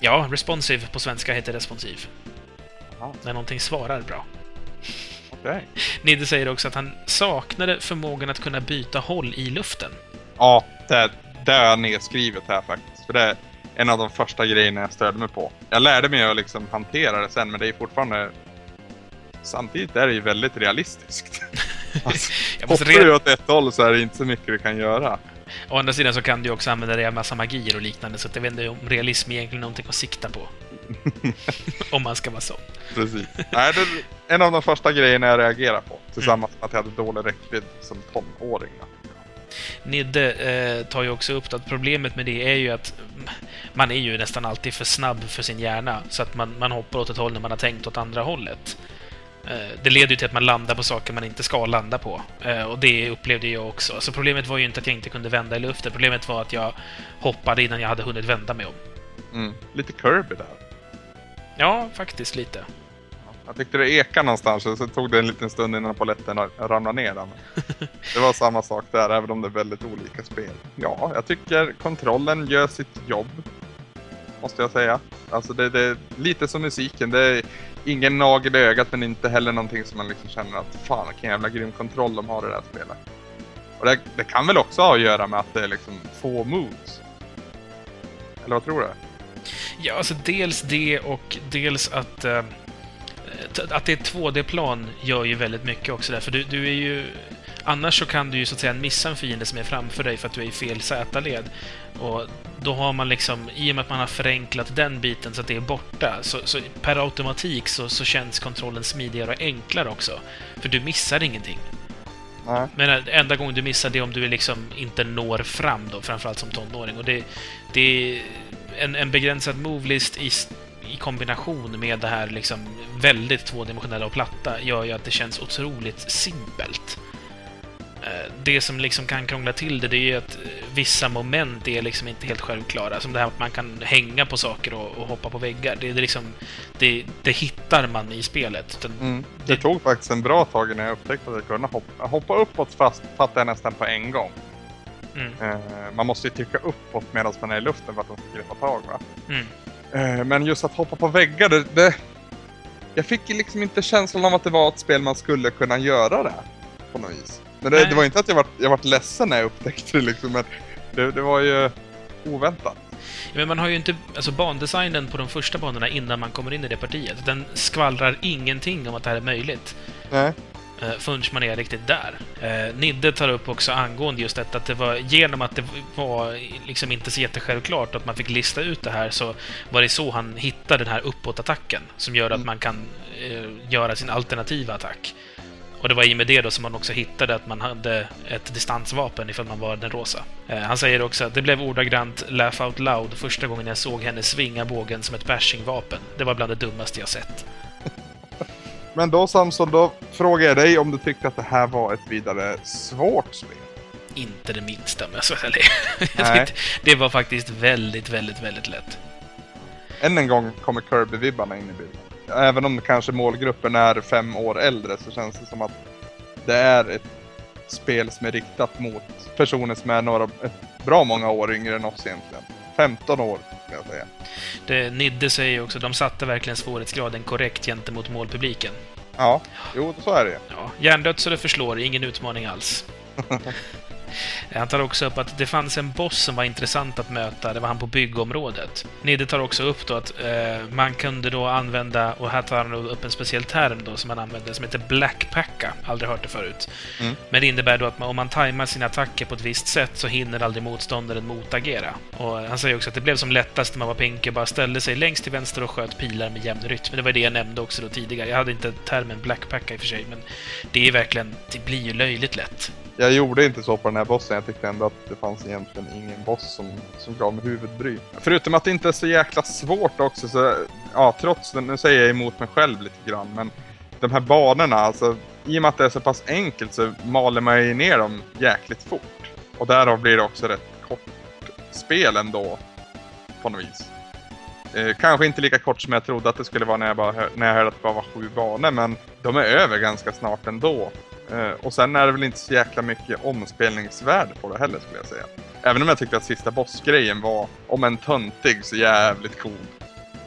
Ja, responsive på svenska heter responsiv. Jaha. När någonting svarar bra. Okej. Nidde säger också att han saknade förmågan att kunna byta håll i luften. Ja, det, det är nedskrivet här faktiskt. För det en av de första grejerna jag störde mig på. Jag lärde mig att liksom hantera det sen, men det är fortfarande... Samtidigt är det ju väldigt realistiskt. Alltså, hoppar re- du åt ett håll så är det inte så mycket du kan göra. Å andra sidan så kan du också använda dig av massa magier och liknande, så jag vet inte om realism är egentligen någonting att sikta på. om man ska vara så. Precis. Nej, det är en av de första grejerna jag reagerade på. Tillsammans med att jag hade dålig räckvidd som tonåring. då. Nidde eh, tar ju också upp att problemet med det är ju att man är ju nästan alltid för snabb för sin hjärna, så att man, man hoppar åt ett håll när man har tänkt åt andra hållet. Eh, det leder ju till att man landar på saker man inte ska landa på. Eh, och det upplevde jag också. Så problemet var ju inte att jag inte kunde vända i luften, problemet var att jag hoppade innan jag hade hunnit vända mig om. Mm. Lite Kirby där. Ja, faktiskt lite. Jag tyckte det ekade någonstans och så tog det en liten stund innan polletten ramlade ner. det var samma sak där, även om det är väldigt olika spel. Ja, jag tycker kontrollen gör sitt jobb. Måste jag säga. Alltså det, det är lite som musiken. Det är ingen nagel i ögat men inte heller någonting som man liksom känner att fan vilken jävla grym kontroll de har i det här spelet. Och det, det kan väl också ha att göra med att det är liksom få moves. Eller vad tror du? Ja, alltså dels det och dels att... Eh, att det är 2D-plan gör ju väldigt mycket också där, för du, du är ju... Annars så kan du ju så att säga missa en fiende som är framför dig för att du är i fel Z-led. Och då har man liksom, i och med att man har förenklat den biten så att det är borta, så, så per automatik så, så känns kontrollen smidigare och enklare också. För du missar ingenting. Nej. Men enda gången du missar det är om du liksom inte når fram då, framförallt som tonåring. Och det, det är en, en begränsad movelist i, i kombination med det här liksom väldigt tvådimensionella och platta gör ju att det känns otroligt simpelt. Eh, Det som liksom kan krångla till det, det är ju att eh, vissa moment är liksom inte helt självklara. Som det här att man kan hänga på saker och, och hoppa på väggar. Det, är liksom, det, det hittar man i spelet. Mm. Det Det- tog faktiskt en bra tag innan jag upptäckte att jag kunde hoppa, hoppa uppåt fast fattade jag nästan på en gång. Mm. Eh, man måste ju trycka uppåt medan man är i luften för att de ska greppa tag va. Mm. Eh, men just att hoppa på väggar, det, det... Jag fick liksom inte känslan av att det var ett spel man skulle kunna göra det. På något vis. Men det, det var inte att jag var, jag var ledsen när jag upptäckte det liksom. Men det, det var ju oväntat. Men man har ju inte... Alltså bandesignen på de första banorna innan man kommer in i det partiet, den skvallrar ingenting om att det här är möjligt. Nej. Eh, förrän man är riktigt där. Eh, Nidde tar upp också angående just detta att det var genom att det var liksom inte så jättesjälvklart att man fick lista ut det här så var det så han hittade den här uppåtattacken som gör att Mm. man kan eh, göra sin alternativa attack. Och det var i och med det då som man också hittade att man hade ett distansvapen ifall man var den rosa. Eh, han säger också att det blev ordagrant laugh out loud första gången jag såg henne svinga bågen som ett bashingvapen. Det var bland det dummaste jag sett. Men då Samson, då frågar jag dig om du tyckte att det här var ett vidare svårt spel. Inte det minsta om jag ska vara Det var faktiskt väldigt, väldigt, väldigt lätt. Än en gång kommer Kirby-vibbarna in i bilden. Även om kanske målgruppen är fem år äldre så känns det som att det är ett spel som är riktat mot personer som är några, ett bra många år yngre än oss egentligen. 15 år, ska jag säga. Det, Nidde säger också, de satte verkligen svårighetsgraden korrekt gentemot målpubliken. Ja, jo, så är det ju. Ja, hjärndött så det förslår, ingen utmaning alls. Han tar också upp att det fanns en boss som var intressant att möta, det var han på byggområdet. Nidde tar också upp då att eh, man kunde då använda, och här tar han upp en speciell term då som man använder, som heter blackpacka. Aldrig hört det förut. Mm. Men det innebär då att man, om man tajmar sina attacker på ett visst sätt så hinner aldrig motståndaren motagera. Och han säger också att det blev som lättast när man var pinke bara ställde sig längst till vänster och sköt pilar med jämn rytm. Men det var det jag nämnde också då tidigare. Jag hade inte termen blackpacka i och för sig, men det är verkligen, det blir ju löjligt lätt. Jag gjorde inte så på den här bossen. Jag tyckte ändå att det fanns egentligen ingen boss som, som gav mig huvudbry. Förutom att det inte är så jäkla svårt också så, ja trots det, nu säger jag emot mig själv lite grann, men de här banorna, alltså i och med att det är så pass enkelt så maler man ju ner dem jäkligt fort. Och därav blir det också rätt kort spel ändå, på något vis. Eh, kanske inte lika kort som jag trodde att det skulle vara när jag, bara hör, när jag hörde att det bara var sju banor, men de är över ganska snart ändå. Eh, och sen är det väl inte så jäkla mycket omspelningsvärde på det heller skulle jag säga. Även om jag tyckte att sista bossgrejen var, om en töntig, så jävligt cool.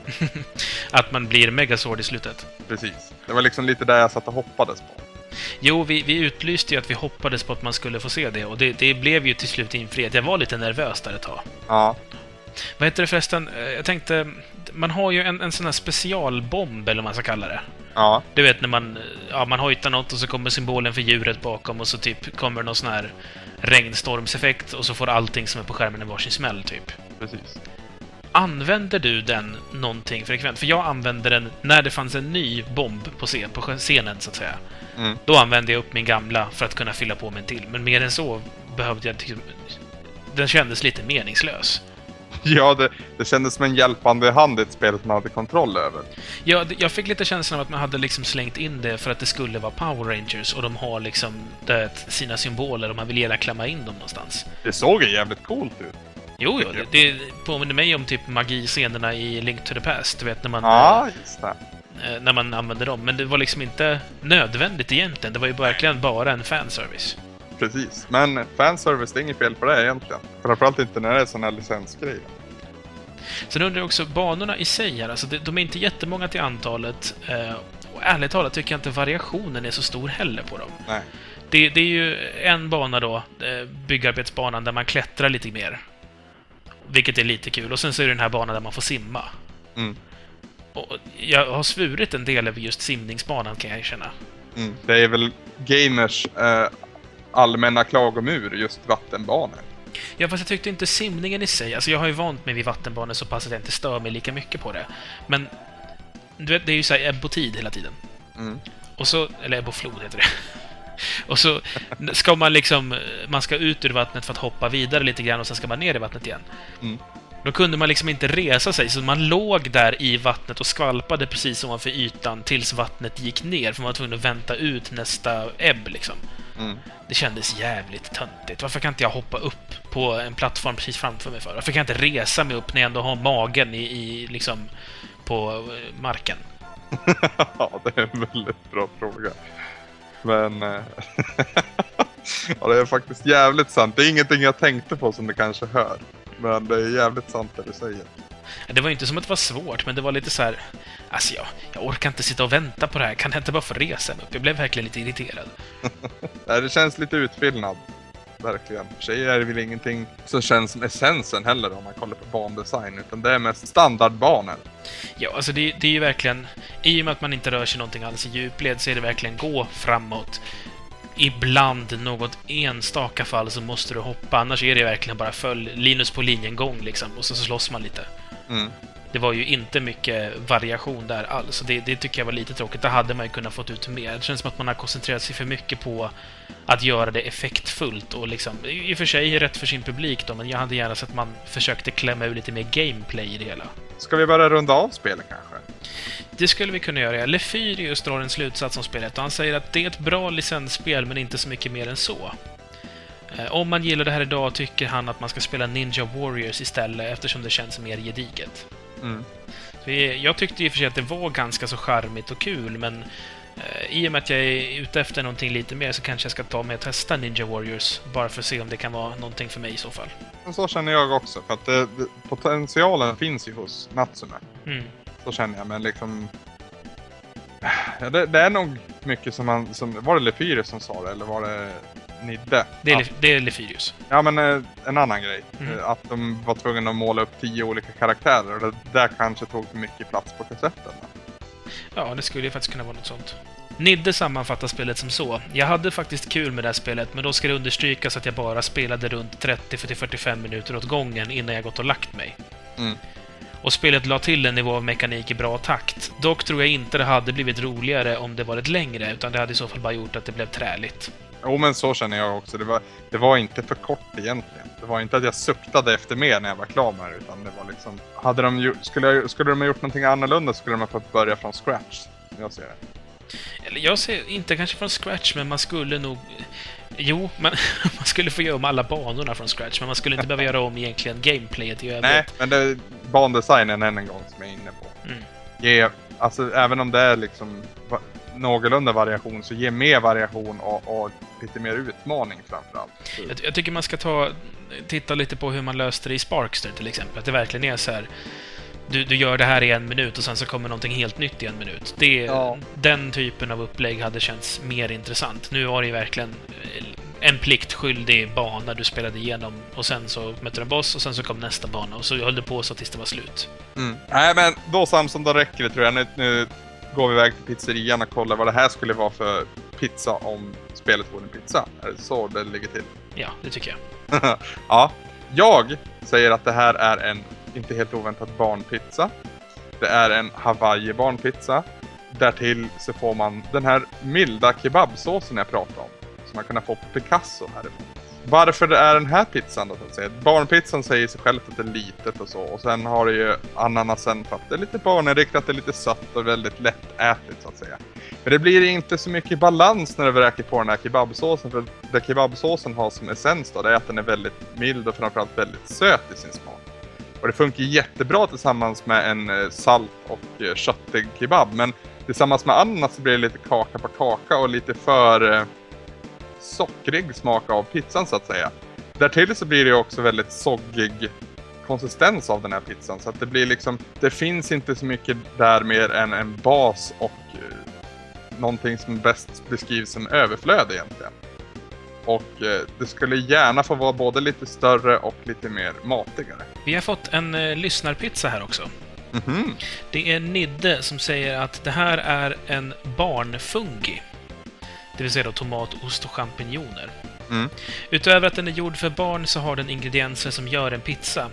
Att man blir Megazord i slutet. Precis. Det var liksom lite där jag satt och hoppades på. Jo, vi, vi utlyste ju att vi hoppades på att man skulle få se det och det, det blev ju till slut infriat. Jag var lite nervös där ett tag. Ja, Vad heter det förresten? Eh, Jag tänkte... Man har ju en, en sån här specialbomb, eller vad man ska kalla det. Ja, Du vet när man, ja, man hojtar något och så kommer symbolen för djuret bakom och så typ kommer någon sån här regnstormseffekt och så får allting som är på skärmen en varsin smäll, typ. precis. Använder du den någonting frekvent? För jag använde den när det fanns en ny bomb på, scen, på scenen, så att säga. Mm. Då använde jag upp min gamla för att kunna fylla på med en till. Men mer än så behövde jag... Den kändes lite meningslös. Ja, det, det kändes som en hjälpande hand i ett spel som man hade kontroll över. Jag, jag fick lite känslan av att man hade liksom slängt in det för att det skulle vara Power Rangers och de har liksom det, sina symboler och man vill gärna klämma in dem någonstans. Det såg ju jävligt coolt ut. Jo, jo, det, det påminner mig om typ magiscenerna i Link to the Past, du vet när man, Ja, just det. eh, när man använde dem. Men det var liksom inte nödvändigt egentligen. Det var ju verkligen bara en fanservice. Precis. Men fanservice, det är inget fel på det egentligen. Framförallt inte när det är sån här licensgrej. Sen undrar jag också, banorna i sig här, alltså de är inte jättemånga till antalet. Eh, och ärligt talat tycker jag inte variationen är så stor heller på dem. Nej. Det, det är ju en bana då, eh, byggarbetsbanan, där man klättrar lite mer. Vilket är lite kul. Och sen så är det den här banan där man får simma. Mm. Och jag har svurit en del över just simningsbanan kan jag känna. Mm. Det är väl gamers eh, allmänna klagomur, just vattenbanor. Ja, fast jag tyckte inte simningen i sig... Alltså jag har ju vant mig vid vattenbanor så pass att jag inte stör mig lika mycket på det. Men... Du vet, det är ju såhär ebb och tid hela tiden. Mm. Och så... Eller ebb och flod heter det. Och så ska man liksom... Man ska ut ur vattnet för att hoppa vidare lite grann och sen ska man ner i vattnet igen. Mm. Då kunde man liksom inte resa sig, så man låg där i vattnet och skvalpade precis ovanför ytan tills vattnet gick ner, för man var tvungen att vänta ut nästa ebb liksom. Mm. Det kändes jävligt töntigt. Varför kan inte jag hoppa upp på en plattform precis framför mig för? Varför kan jag inte resa mig upp när jag ändå har magen i, i liksom på eh, marken? ja, det är en väldigt bra fråga. Men... eh, ja, det är faktiskt jävligt sant. Det är ingenting jag tänkte på som du kanske hör. Men det är jävligt sant det du säger. Det var ju inte som att det var svårt, men det var lite så här... Alltså, jag, jag orkar inte sitta och vänta på det här. Kan jag inte bara få resa mig upp? Jag blev verkligen lite irriterad. Det känns lite utfyllnad. Verkligen. För sig är det väl ingenting som känns som essensen heller om man kollar på bandesign. Utan det är mest standardbanor. Ja, alltså det, det är ju verkligen... I och med att man inte rör sig någonting alls i djupled så är det verkligen gå framåt. Ibland, något enstaka fall, så måste du hoppa. Annars är det verkligen bara följ Linus på linjen gång liksom. Och så, så slåss man lite. Mm. Det var ju inte mycket variation där alls. Det, det tycker jag var lite tråkigt. Där hade man ju kunnat fått ut mer. Det känns som att man har koncentrerat sig för mycket på att göra det effektfullt och liksom... I och för sig rätt för sin publik då, men jag hade gärna sett att man försökte klämma ur lite mer gameplay i det hela. Ska vi börja runda av spelet kanske? Det skulle vi kunna göra. Lefyrius drar en slutsats om spelet och han säger att det är ett bra licensspel, men inte så mycket mer än så. Eh, Om man gillar det här idag tycker han att man ska spela Ninja Warriors istället eftersom det känns mer gediget. Mm. Jag tyckte i och för sig att det var ganska så charmigt och kul, men eh, i och med att jag är ute efter någonting lite mer så kanske jag ska ta mig och testa Ninja Warriors, bara för att se om det kan vara någonting för mig i så fall. Så känner jag också. För att det, potentialen finns ju hos Natsume. Mm. Så känner jag, men liksom... Ja, det, det är nog mycket som man... Som, var det Lefyrius som sa det, eller var det Nidde? Det är, ja. Le- det är Lefyrius. ja, men eh, en annan grej. Mm. Eh, Att de var tvungna att måla upp tio olika karaktärer. Och det där kanske tog för mycket plats på kassetten. Ja, det skulle ju faktiskt kunna vara något sånt. Nidde sammanfattar spelet som så. Jag hade faktiskt kul med det här spelet, men då ska det understrykas att jag bara spelade runt 30-45 minuter åt gången innan jag gått och lagt mig. Mm. Och spelet la till en nivå av mekanik i bra takt. Dock tror jag inte det hade blivit roligare om det varit längre, utan det hade i så fall bara gjort att det blev träligt. Jo, men så känner jag också. Det var, det var inte för kort egentligen. Det var inte att jag suktade efter mer när jag var klar med det, utan det var liksom... Hade de gjort, skulle, jag, skulle de ha gjort någonting annorlunda skulle de ha fått börja från scratch. Jag ser det. Eller jag ser inte kanske från scratch, men man skulle nog... Jo, man, man skulle få göra om alla banorna från scratch, men man skulle inte behöva göra om egentligen gameplayet i övrigt. Nej, men det är bandesignen än en gång som jag är inne på. Mm. Ge, alltså även om det är liksom... någorlunda variation, så ge mer variation och, och lite mer utmaning framförallt. Jag, jag tycker man ska ta, titta lite på hur man löste det i Sparkster till exempel. Att det verkligen är så här. Du, du gör det här i en minut och sen så kommer någonting helt nytt i en minut. Det, Ja. Den typen av upplägg hade känts mer intressant. Nu var det ju verkligen eh, en pliktskyldig bana du spelade igenom och sen så mötte du en boss och sen så kom nästa bana och så höll det på så tills det var slut. Mm. Nej men då Samson, då räcker det tror jag. Nu, nu går vi iväg till pizzerian och kollar vad det här skulle vara för pizza om spelet vore en pizza. Är det så det ligger till? Ja, det tycker jag. ja. Jag säger att det här är en, inte helt oväntat, barnpizza. Det är en Hawaii barnpizza. Därtill så får man den här milda kebabsåsen jag pratade om. Som man kunde få på Picasso härifrån. Varför det är den här pizzan då så att säga? Barnpizzan säger sig själv att det är litet och så. Och sen har det ju ananasen för att det är lite barninriktat, det är lite sött och väldigt lättätligt så att säga. Men det blir inte så mycket balans när du vräker på den här kebabsåsen. För det kebabsåsen har som essens då, det är att den är väldigt mild och framförallt väldigt söt i sin smak. Och det funkar jättebra tillsammans med en eh, salt och eh, köttig kebab. Men tillsammans med ananas så blir det lite kaka på kaka och lite för eh, sockrig smak av pizzan så att säga. Därtill så blir det också väldigt soggig konsistens av den här pizzan. Så att det blir liksom, det finns inte så mycket där mer än en bas och eh, någonting som bäst beskrivs som överflöd egentligen. Och eh, det skulle gärna få vara både lite större och lite mer matigare. Vi har fått en eh, lyssnarpizza här också. Mhm. Det är Nidde som säger att det här är en barnfungi. Det vill säga då tomat, ost och champinjoner. Mm. Utöver att den är gjord för barn så har den ingredienser som gör en pizza.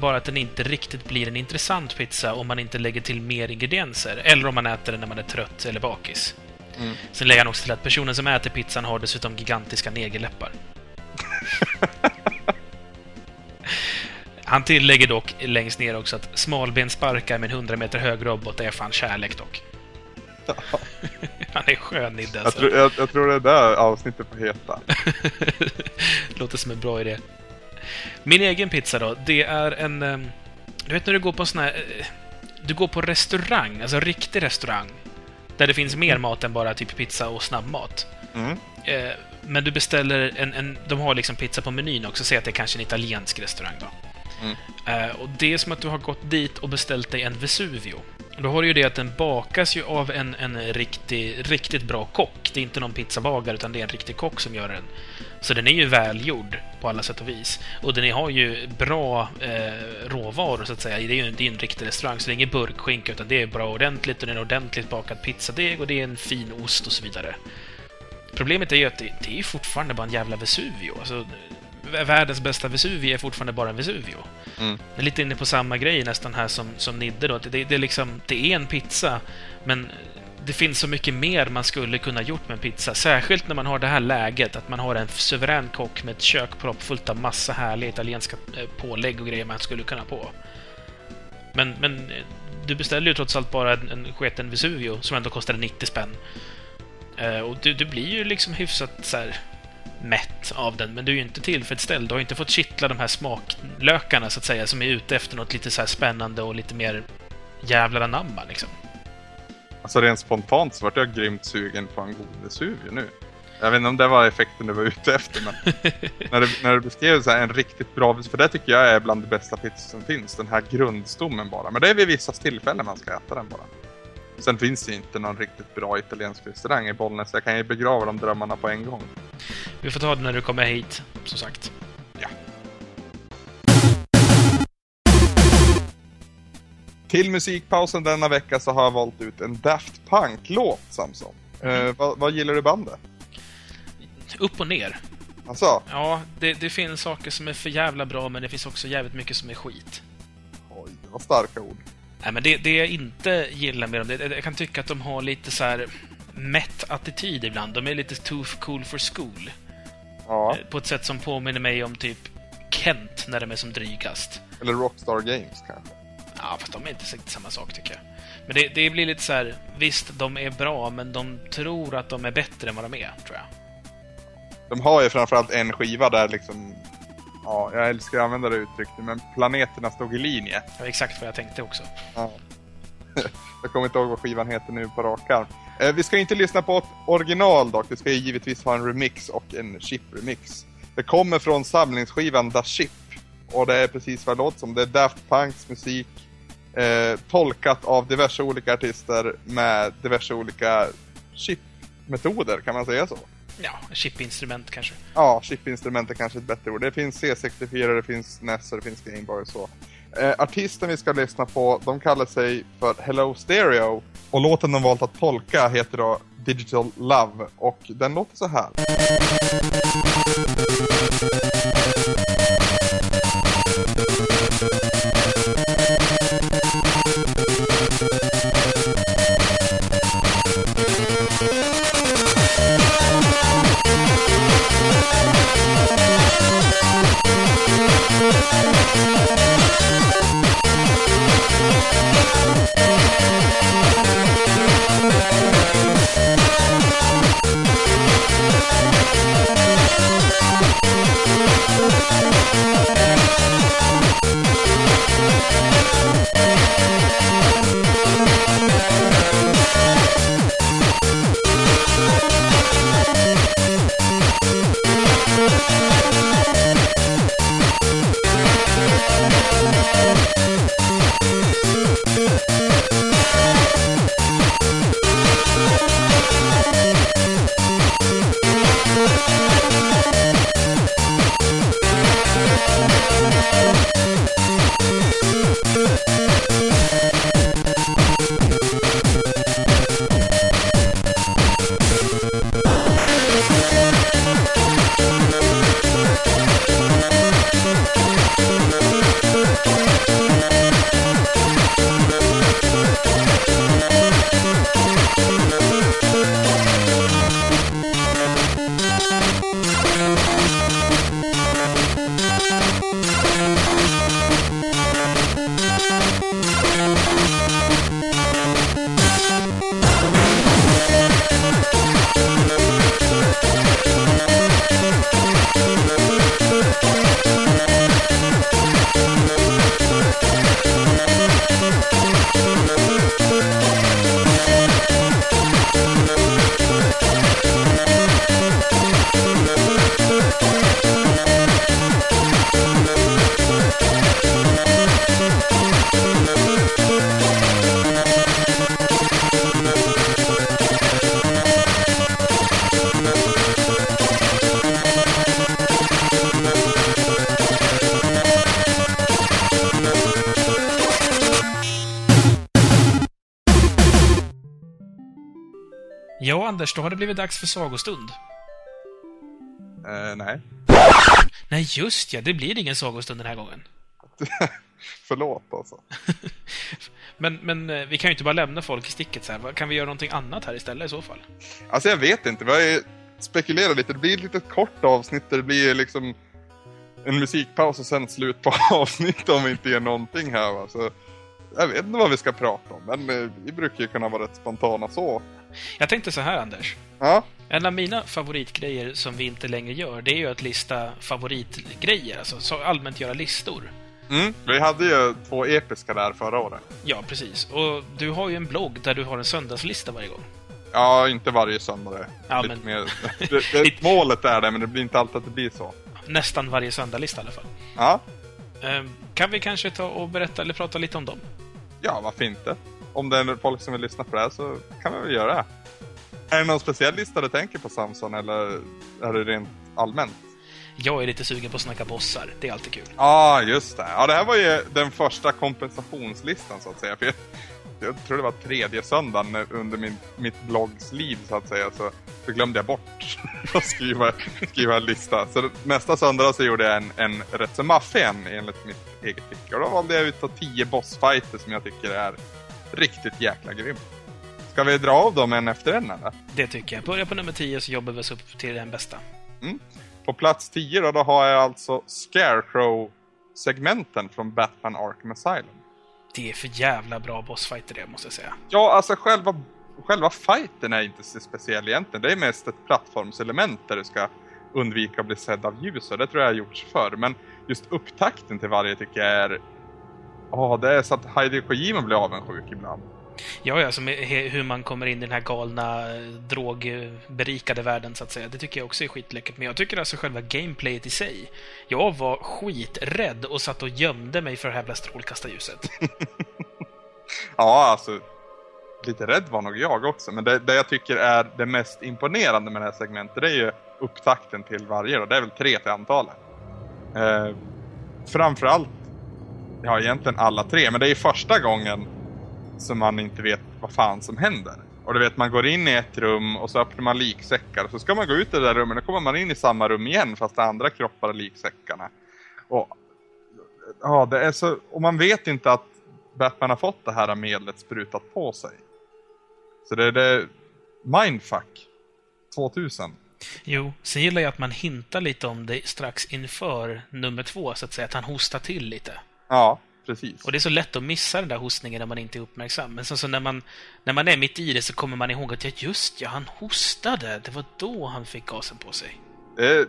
Bara att den inte riktigt blir en intressant pizza om man inte lägger till mer ingredienser. Eller om man äter den när man är trött eller bakis. Mm. Sen lägger han också till att personen som äter pizzan har dessutom gigantiska negerläppar. Han tillägger dock längst ner också att smalbenssparkar med en 100 meter hög robot är fan kärlek dock. Han är skön Nidde Jag, alltså. tror, jag, jag tror det är där avsnittet får heta. Låter som en bra idé. Min egen pizza då, det är en... ehm, Du vet när du går på en sån här... eh, Du går på restaurang, alltså riktig restaurang. Där det finns mer mat än bara typ pizza och snabbmat. Mm. Eh, Men du beställer en, en... De har liksom pizza på menyn också, säg att det är kanske en italiensk restaurang då. Mm. Eh, Och det är som att du har gått dit och beställt dig en Vesuvio. Då har du ju det att den bakas ju av en, en riktig, riktigt bra kock. Det är inte någon pizzabagare, utan det är en riktig kock som gör den. Så den är ju välgjord på alla sätt och vis. Och den har ju bra eh, råvaror, så att säga. Det är ju det är en riktig restaurang, så det är ingen burkskinka, utan det är bra ordentligt och det är en ordentligt bakad pizzadeg och det är en fin ost och så vidare. Problemet är ju att det, det är fortfarande bara en jävla Vesuvio. Alltså, världens bästa Vesuvio är fortfarande bara en Vesuvio. Mm. Jag är lite inne på samma grej nästan här som, som Nidde då. Det, det, är liksom, det är en pizza, men det finns så mycket mer man skulle kunna gjort med en pizza. Särskilt när man har det här läget, att man har en suverän kock med ett kök proppfullt av massa härliga italienska eh, pålägg och grejer man skulle kunna på. Men, men eh, du beställer ju trots allt bara en, en sketen Vesuvio som ändå kostade 90 spänn. Eh, och du, du blir ju liksom hyfsat så här mätt av den, men du är ju inte tillfredsställd. Du har inte fått kittla de här smaklökarna, så att säga, som är ute efter något lite så här spännande och lite mer jävlar anamma, liksom. Alltså rent spontant så vart jag grymt sugen på en god Vesuvio nu. Jag vet inte om det var effekten du var ute efter men när, du, när du beskrev så här en riktigt bra, för det tycker jag är bland det bästa pizzor som finns. Den här grundstommen bara. Men det är vid vissa tillfällen man ska äta den bara. Sen finns det inte någon riktigt bra italiensk restaurang i Bollnäs. Jag kan ju begrava de drömmarna på en gång. Vi får ta det när du kommer hit, som sagt. Till musikpausen denna vecka så har jag valt ut en Daft Punk-låt, Samson. Eh, vad, vad gillar du bandet? Upp och ner. Alltså, Ja, det, det finns saker som är för jävla bra, men det finns också jävligt mycket som är skit. oj, det var starka ord. Nej, men det, det jag inte gillar med dem, det, jag kan tycka att de har lite så här mätt attityd ibland. De är lite too cool for school. Ja, Eh, På ett sätt som påminner mig om typ Kent när de är som drygast. eller Rockstar Games kanske. Ja, fast de är inte riktigt samma sak tycker jag. Men det, det blir lite så här, visst, de är bra, men de tror att de är bättre än vad de är, tror jag. De har ju framförallt en skiva där liksom... Ja, jag älskar att använda det uttrycket, men planeterna stod i linje. Det var exakt vad jag tänkte också. Ja. jag kommer inte ihåg vad skivan heter nu på rak arm. Eh, vi ska inte lyssna på ett original dock, vi ska givetvis ha en remix och en chip-remix. Det kommer från samlingsskivan Da Chip. Och det är precis vad det låter som. Det är Daft Punks musik eh, tolkat av diverse olika artister med diverse olika chip-metoder, kan man säga så? Ja, chipinstrument kanske. Ja, chipinstrument är kanske ett bättre ord. Det finns C64, det finns NES och det finns Gameboy och så. Eh, artisten vi ska lyssna på, de kallar sig för Hello Stereo. Och låten de valt att tolka heter då Digital Love. Och den låter så här. Blivit dags för sagostund. Eh, nej. Nej, just ja, det blir ingen sagostund den här gången. Förlåt alltså. Men, men eh, vi kan ju inte bara lämna folk i sticket så här. Kan vi göra någonting annat här istället i så fall? Alltså jag vet inte, vi har ju spekulerat lite. Det blir ett litet kort avsnitt där det blir liksom en musikpaus och sen slut på avsnitt om vi inte gör någonting här va. Så jag vet inte vad vi ska prata om, men eh, vi brukar ju kunna vara rätt spontana så. Jag tänkte så här, Anders. Ja, En av mina favoritgrejer som vi inte längre gör, det är ju att lista favoritgrejer. Alltså så allmänt göra listor. mm. vi hade ju två episka där förra året. Ja, precis. Och du har ju en blogg där du har en söndagslista varje gång. Ja, inte varje söndag. Ja, Lite men- mer, det, det, målet är det, men det blir inte alltid att det blir så. Nästan varje söndagslista i alla fall. Ja, Ehm, Kan vi kanske ta och berätta eller prata lite om dem? ja varför inte? Om det är folk som vill lyssna på det här så kan vi väl göra det. Är det någon speciell lista du tänker på Samson, eller är det rent allmänt? Jag är lite sugen på att snacka bossar. Det är alltid kul. Ja, ah, just det. Ja, det här var ju den första kompensationslistan så att säga. För jag, jag tror det var tredje söndagen under min, mitt bloggsliv så att säga. Så, så glömde jag bort att skriva, skriva en lista. Så nästa söndag så gjorde jag en, en rätt så maffig en enligt mitt eget tycke. Och då valde jag ut tio bossfighter som jag tycker är riktigt jäkla grym. Ska vi dra av dem en efter en eller? Det tycker jag. Börja på nummer 10 så jobbar vi oss upp till den bästa. På plats 10 då, då har jag alltså Scarecrow-segmenten från Batman Arkham Asylum. Det är för jävla bra bossfighter det, måste jag säga. Ja, alltså själva, själva fighten är inte så speciell egentligen. Det är mest ett plattformselement där du ska undvika att bli sedd av ljus och det tror jag har gjorts förr. Men just upptakten till varje tycker jag är... Ja, det är så att Heidi Kojima blir avundsjuk ibland. Ja, he- hur man kommer in i den här galna, eh, drogberikade världen, så att säga. Det tycker jag också är skitläckert. Men jag tycker alltså själva gameplayet i sig. Jag var skiträdd och satt och gömde mig för det här jävla strålkastarljuset. Ja, alltså. Lite rädd var nog jag också, men det, det jag tycker är det mest imponerande med det här segmentet, det är ju upptakten till varje då. Det är väl tre till antalet. Eh, framförallt, ja egentligen alla tre, men det är ju första gången som man inte vet vad fan som händer. Och du vet, man går in i ett rum och så öppnar man liksäckar och så ska man gå ut i det där rummet, och då kommer man in i samma rum igen fast det är andra kroppar och liksäckarna. Och ja, det är så, och man vet inte att Batman har fått det här medlet sprutat på sig. Så det är det Mindfuck 2000. Jo, sen gillar jag att man hintar lite om det strax inför nummer två, så att säga. Att han hostar till lite. Ja, precis. Och det är så lätt att missa den där hostningen när man inte är uppmärksam. Men sen så när man, när man är mitt i det så kommer man ihåg att ja, just ja, han hostade. Det var då han fick gasen på sig. Det är ett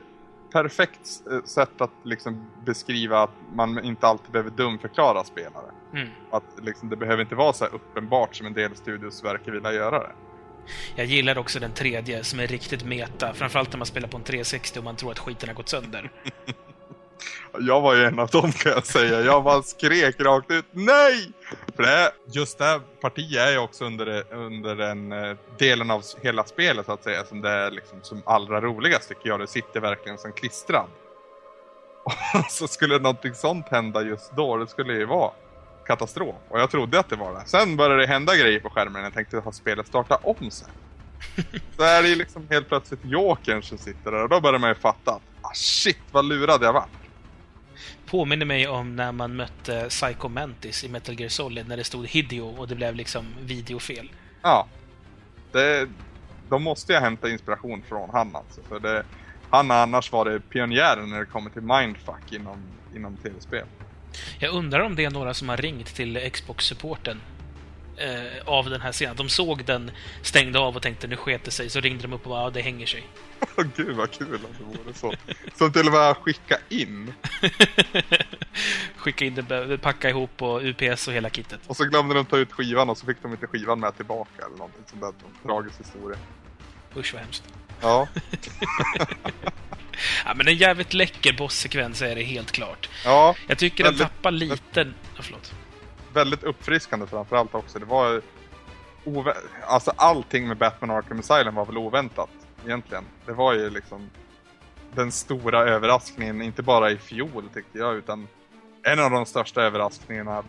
perfekt eh, sätt att liksom beskriva att man inte alltid behöver dumförklara spelare. Mm. Att liksom, det behöver inte vara så uppenbart som en del studios verkar vilja göra det. Jag gillar också den tredje som är riktigt meta. Framförallt när man spelar på en 360 och man tror att skiten har gått sönder. Jag var ju en av dem kan jag säga. Jag bara skrek rakt ut NEJ! För det just det här partiet är ju också under, under den eh, delen av hela spelet så att säga som det är liksom som allra roligast tycker jag. Det sitter verkligen som klistrad. Och så skulle någonting sånt hända just då, det skulle ju vara katastrof. Och jag trodde att det var det. Sen började det hända grejer på skärmen. Jag tänkte att spelet starta om sig. Så är det ju liksom helt plötsligt Jokern som sitter där och då börjar man ju fatta att ah, shit vad lurad jag var. Påminner mig om när man mötte Psycho Mantis i Metal Gear Solid när det stod Hideo och det blev liksom videofel. Ja. Det, de måste jag hämta inspiration från han alltså. För det, han har annars varit pionjären när det kommer till mindfuck inom, inom tv-spel. Jag undrar om det är några som har ringt till Xbox-supporten eh, av den här scenen. De såg den, stängde av och tänkte nu sket det sig. Så ringde de upp och bara ja, det hänger sig. Gud vad kul om det vore så. Som till och med skicka in. Skicka in det, packa ihop och UPS och hela kittet. Och så glömde de ta ut skivan och så fick de inte skivan med tillbaka eller någonting sånt där. Tragisk historia. Usch vad hemskt. Ja, Ja, men en jävligt läcker bosssekvens är det helt klart. ja Jag tycker den tappar lite... Ja, förlåt. Väldigt uppfriskande framförallt också. Det var Alltså allting med Batman Arkham Asylum var väl oväntat egentligen. Det var ju liksom den stora överraskningen, inte bara i fjol tyckte jag, utan en av de största överraskningarna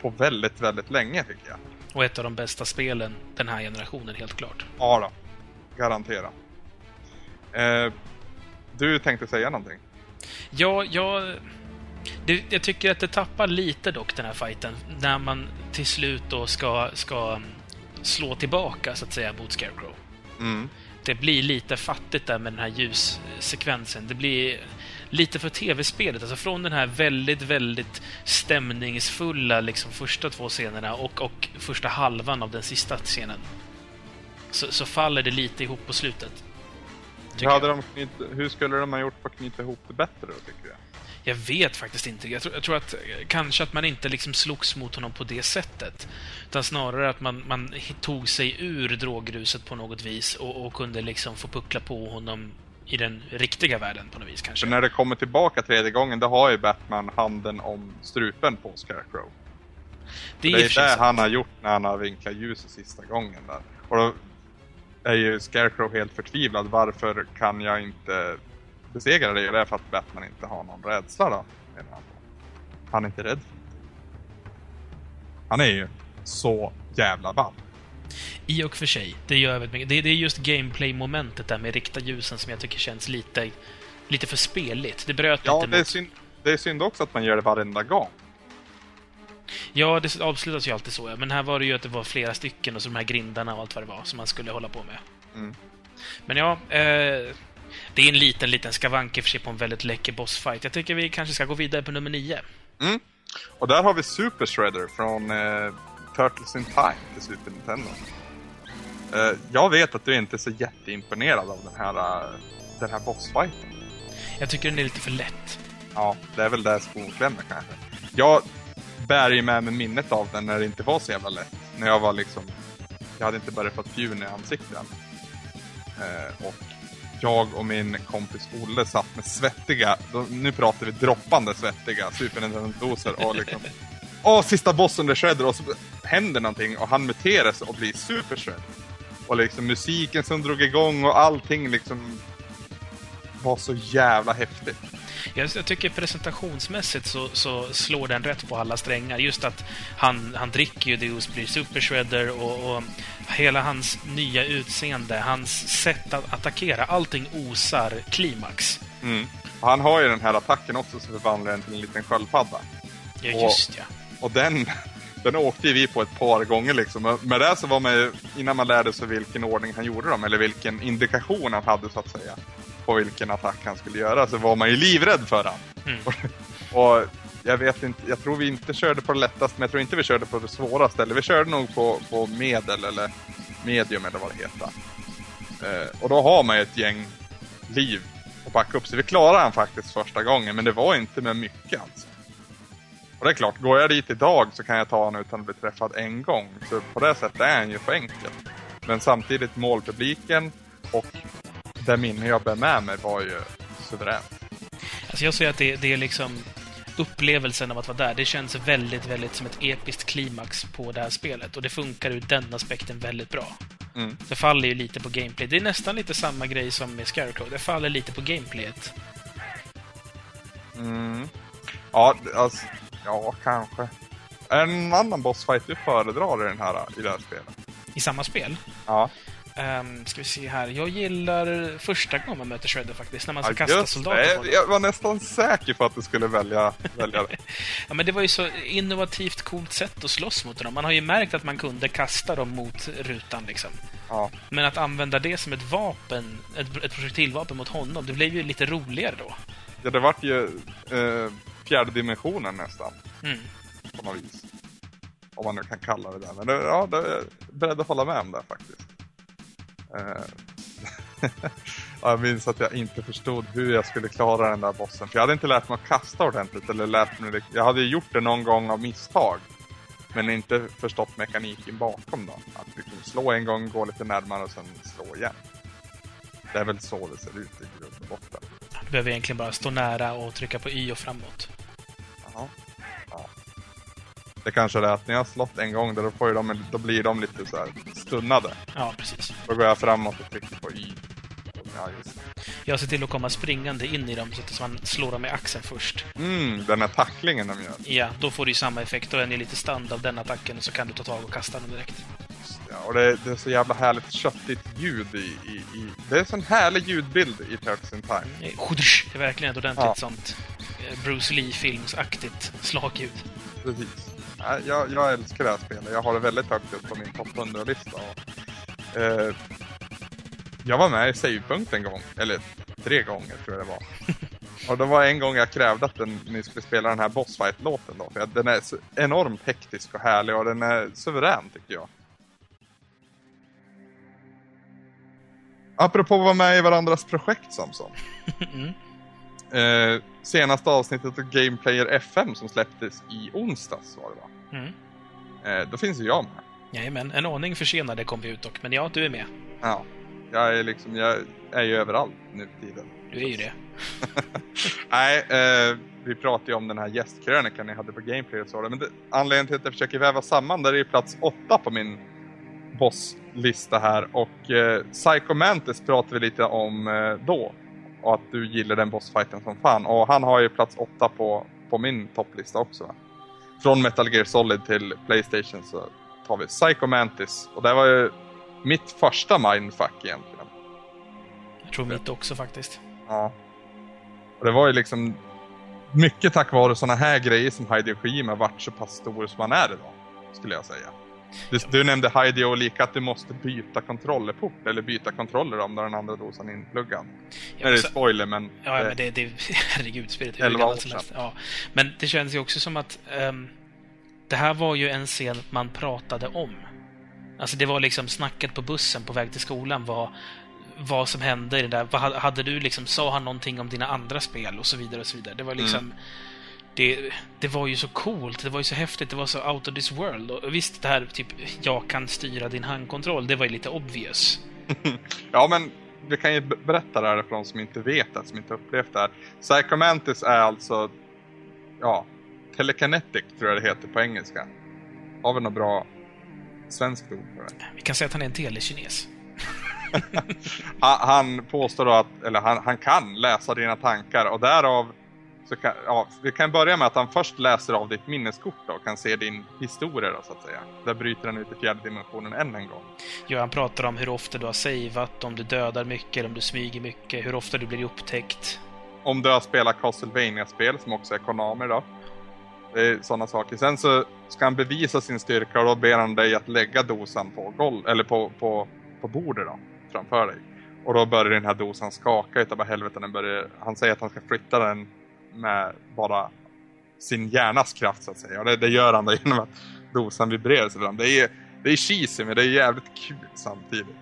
på väldigt, väldigt länge tycker jag. Och ett av de bästa spelen den här generationen, helt klart. Ja då, garantera. Eh, du tänkte säga någonting? Ja, jag... Det, jag tycker att det tappar lite dock, den här fighten, när man till slut då ska, ska mm, slå tillbaka, så att säga, mot Scarecrow. Mm. Det blir lite fattigt där med den här ljussekvensen. Det blir lite för tv-spelet. Alltså från den här väldigt, väldigt stämningsfulla liksom första två scenerna och, och första halvan av den sista scenen. Så, så faller det lite ihop på slutet. Hur, hade jag. de knyt, hur skulle de ha gjort för att knyta ihop det bättre då, tycker jag? Jag vet faktiskt inte. Jag tror, jag tror att eh, kanske att man inte liksom slogs mot honom på det sättet. Utan snarare att man, man tog sig ur drogruset på något vis och, och kunde liksom få puckla på honom i den riktiga världen på något vis kanske. För när det kommer tillbaka tredje gången, då har ju Batman handen om strupen på Scarecrow. det Det är för sig det han har gjort när han har vinklat ljuset sista gången där. Och då är ju Scarecrow helt förtvivlad. Varför kan jag inte besegra dig? Det är för att Batman inte har någon rädsla då. menar han. Han är inte rädd. Han är ju så jävla ball. I och för sig. Det gör väldigt mycket. Det, det är just gameplay-momentet där med rikta ljusen som jag tycker känns lite, lite för speligt. Det bröt Ja, lite det är, mot... synd, det är synd också att man gör det varenda gång. Ja, det avslutas ju alltid så. Ja. Men här var det ju att det var flera stycken och så de här grindarna och allt vad det var som man skulle hålla på med. Mm. Men ja, eh, det är en liten, liten skavank i för sig på en väldigt läcker bossfight. Jag tycker vi kanske ska gå vidare på nummer nio. Mm. Och där har vi Super Shredder från eh, Turtles in Time till Super Nintendo. Eh, jag vet att du inte är så jätteimponerad av den här, eh, den här bossfighten. Jag tycker den är lite för lätt. Ja, det är väl där skon klämmer kanske. Jag bär ju med mig minnet av den när det inte var så jävla lätt. när jag var liksom, jag hade inte börjat fått fjun i ansiktet. Eh, och jag och min kompis Olle satt med svettiga, då, nu pratar vi droppande svettiga Super Nintendo-doser och liksom Åh, sista bossen det Shredder och så händer någonting och han muteras och blir Super Shred. Och liksom musiken som drog igång och allting liksom var så jävla häftigt. Jag, jag tycker presentationsmässigt så, så slår den rätt på alla strängar. Just att han, han dricker ju Deus, blir Super Shredder och, och hela hans nya utseende, hans sätt att attackera, allting osar klimax. Mm. Och han har ju den här attacken också som förvandlar den till en liten sköldpadda. Ja, Och- just ja. Och den, den åkte ju vi på ett par gånger liksom. Och Med det så var man ju, innan man lärde sig vilken ordning han gjorde dem, eller vilken indikation han hade så att säga, på vilken attack han skulle göra, så var man ju livrädd för han. Mm. Och jag vet inte, jag tror vi inte körde på det lättaste, men jag tror inte vi körde på det svåraste. Eller vi körde nog på, på medel eller medium eller vad det heter. Eh, och då har man ju ett gäng liv att backa upp. Så vi klarade han faktiskt första gången, men det var inte med mycket alltså. Och det är klart, går jag dit idag så kan jag ta honom utan att bli träffad en gång. Så på det sättet är han ju för enkel. Men samtidigt målpubliken och det minne jag bär med mig var ju suveränt. Alltså jag säger att det, det är liksom upplevelsen av att vara där. Det känns väldigt, väldigt som ett episkt klimax på det här spelet. Och det funkar ur den aspekten väldigt bra. Mm. Det faller ju lite på gameplay. Det är nästan lite samma grej som med Scarecrow. Det faller lite på gameplayet. Mm. Ja, alltså, ja, kanske. En annan bossfight du föredrar i, den här, i det här spelet? I samma spel. Ja, Um, ska vi se här. Jag gillar första gången man möter Shredder faktiskt, när man ska ja kasta soldater på det. Jag var nästan säker på att du skulle välja, välja det. Ja, men det var ju så innovativt coolt sätt att slåss mot dem. Man har ju märkt att man kunde kasta dem mot rutan liksom. Ja, Men att använda det som ett vapen, ett, ett projektilvapen mot honom, det blev ju lite roligare då. ja det vart ju eh, fjärde dimensionen nästan, Mm. på något vis. Om man nu kan kalla det där. Men det, ja, det är beredd att hålla med om det faktiskt. Eh, jag minns att jag inte förstod hur jag skulle klara den där bossen. För jag hade inte lärt mig att kasta ordentligt. Eller lärt mig. Jag hade ju gjort det någon gång av misstag. Men inte förstått mekaniken bakom då. Att liksom slå en gång, gå lite närmare och sen slå igen. Det är väl så det ser ut i grund och botten. Du behöver egentligen bara stå nära och trycka på Y och framåt. Det kanske är det att när jag har slått en gång, då, får de, då blir de lite så här stunnade. Ja, precis. Då går jag framåt och trycker på Y. Ja, just. Jag ser till att komma springande in i dem så att man slår dem i axeln först. Mm, den här tacklingen de gör. Ja, då får du ju samma effekt. Då är ni lite stand av den attacken och så kan du ta tag och kasta den direkt. Ja, och det, det är så jävla härligt köttigt ljud i, i, i... Det är en sån härlig ljudbild i Turtles in Time. Eh, hudsch, Det är verkligen ett ordentligt Ja. sånt eh, Bruce Lee-filmsaktigt slagljud. Precis. Ja, Jag, jag älskar det här spelet. Jag har det väldigt högt upp på min topp 100-lista. Och, eh, jag var med i Savepunkt en gång, eller tre gånger tror jag det var. Och det var en gång jag krävde att den, ni skulle spela den här Bossfight-låten då. För den är enormt hektisk och härlig och den är suverän tycker jag. Apropå att vara med i varandras projekt Samson. Mm. Eh, senaste avsnittet av Gameplayer FM som släpptes i onsdags var det va? Mm. Eh, då finns ju jag med. Jajamän, en aning försenade kom vi ut dock, men ja, du är med. Ja. Jag är liksom, jag är ju överallt nu för tiden. Du är ju det. Nej, eh, vi pratade ju om den här gästkrönikan ni hade på Gameplayer och så. Men det, anledningen till att jag försöker väva samman, där är ju plats åtta på min bosslista här. Och eh, Psycho Mantis pratade vi lite om eh, då. Och att du gillar den bossfighten som fan. Och han har ju plats åtta på, på min topplista också. Från Metal Gear Solid till Playstation så tar vi Psycho Mantis. Och det var ju mitt första mindfuck egentligen. Jag tror mitt också faktiskt. Ja. Och det var ju liksom mycket tack vare såna här grejer som Hideo Kojima varit så pass stor som han är idag. Skulle jag säga. Du, du nämnde Hideo lika att du måste byta kontrollerport eller byta kontroller om du har den andra dosan inpluggad. Ja, är det så- spoiler men... Ja, men det, det, herregud, spelet är hur 11 gammalt som helst. Ja. Men det känns ju också som att ehm, det här var ju en scen man pratade om. Alltså det var liksom snacket på bussen på väg till skolan var vad som hände i det där. Vad, hade- du liksom, sa han någonting om dina andra spel och så vidare och så vidare. Det var liksom... det, det var ju så coolt, det var ju så häftigt, det var så out of this world. Och visst, det här typ, jag kan styra din handkontroll, det var ju lite obvious. Ja, men vi kan ju be- berätta det här för de som inte vet det, som inte upplevt det här. Psychomantis är alltså, ja, telekinetic tror jag det heter på engelska. Har vi något bra svenskt ord för det? Vi kan säga att han är en telekines. Han, han påstår då att, eller han, han kan läsa dina tankar och därav så kan, ja, vi kan börja med att han först läser av ditt minneskort då och kan se din historia då så att säga. Där bryter han ut i fjärde dimensionen än en gång. Ja, han pratar om hur ofta du har savat, om du dödar mycket, om du smyger mycket, hur ofta du blir upptäckt. Om du har spelat Castlevania-spel som också är Konami då. Det är sådana saker. Sen så ska han bevisa sin styrka och då ber han dig att lägga dosan på golv, eller på, på, på bordet då, framför dig. Och då börjar den här dosan skaka utav helvete. Den börjar, han säger att han ska flytta den med bara sin hjärnas kraft så att säga. Och det, det gör han då genom att dosan vibrerar sig fram. Det är, det är cheesy men det är jävligt kul samtidigt.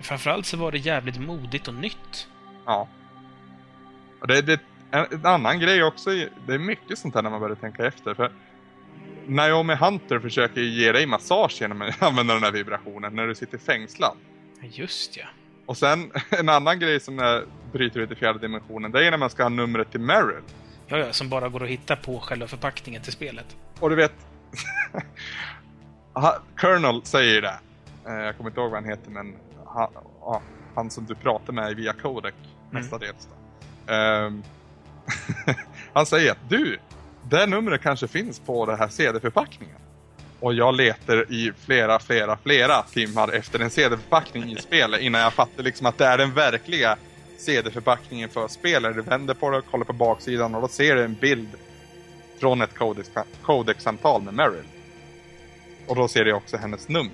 Framförallt så var det jävligt modigt och nytt. Ja. Och det, det, en, en annan grej också, det är mycket sånt här när man börjar tänka efter. För Naomi Hunter försöker ge dig massage genom att använda den här vibrationen när du sitter fängslad. Just ja. Och sen en annan grej som är, bryter ut i fjärde dimensionen, det är när man ska ha numret till Meryl. Ja, ja, som bara går att hitta på själva förpackningen till spelet. Och du vet... Ha- Colonel säger det. Eh, Jag kommer inte ihåg vad han heter men han, han som du pratar med via codec mestadels. Då. Ehm, han säger att du, det numret kanske finns på den här CD-förpackningen. Och jag letar i flera, flera, flera timmar efter en CD-förpackning i spelet innan jag fattar liksom att det är den verkliga CD-förpackningen för spelet. Du vänder på det och kollar på baksidan och då ser du en bild från ett codex- codec-samtal med Meryl. Och då ser du också hennes nummer.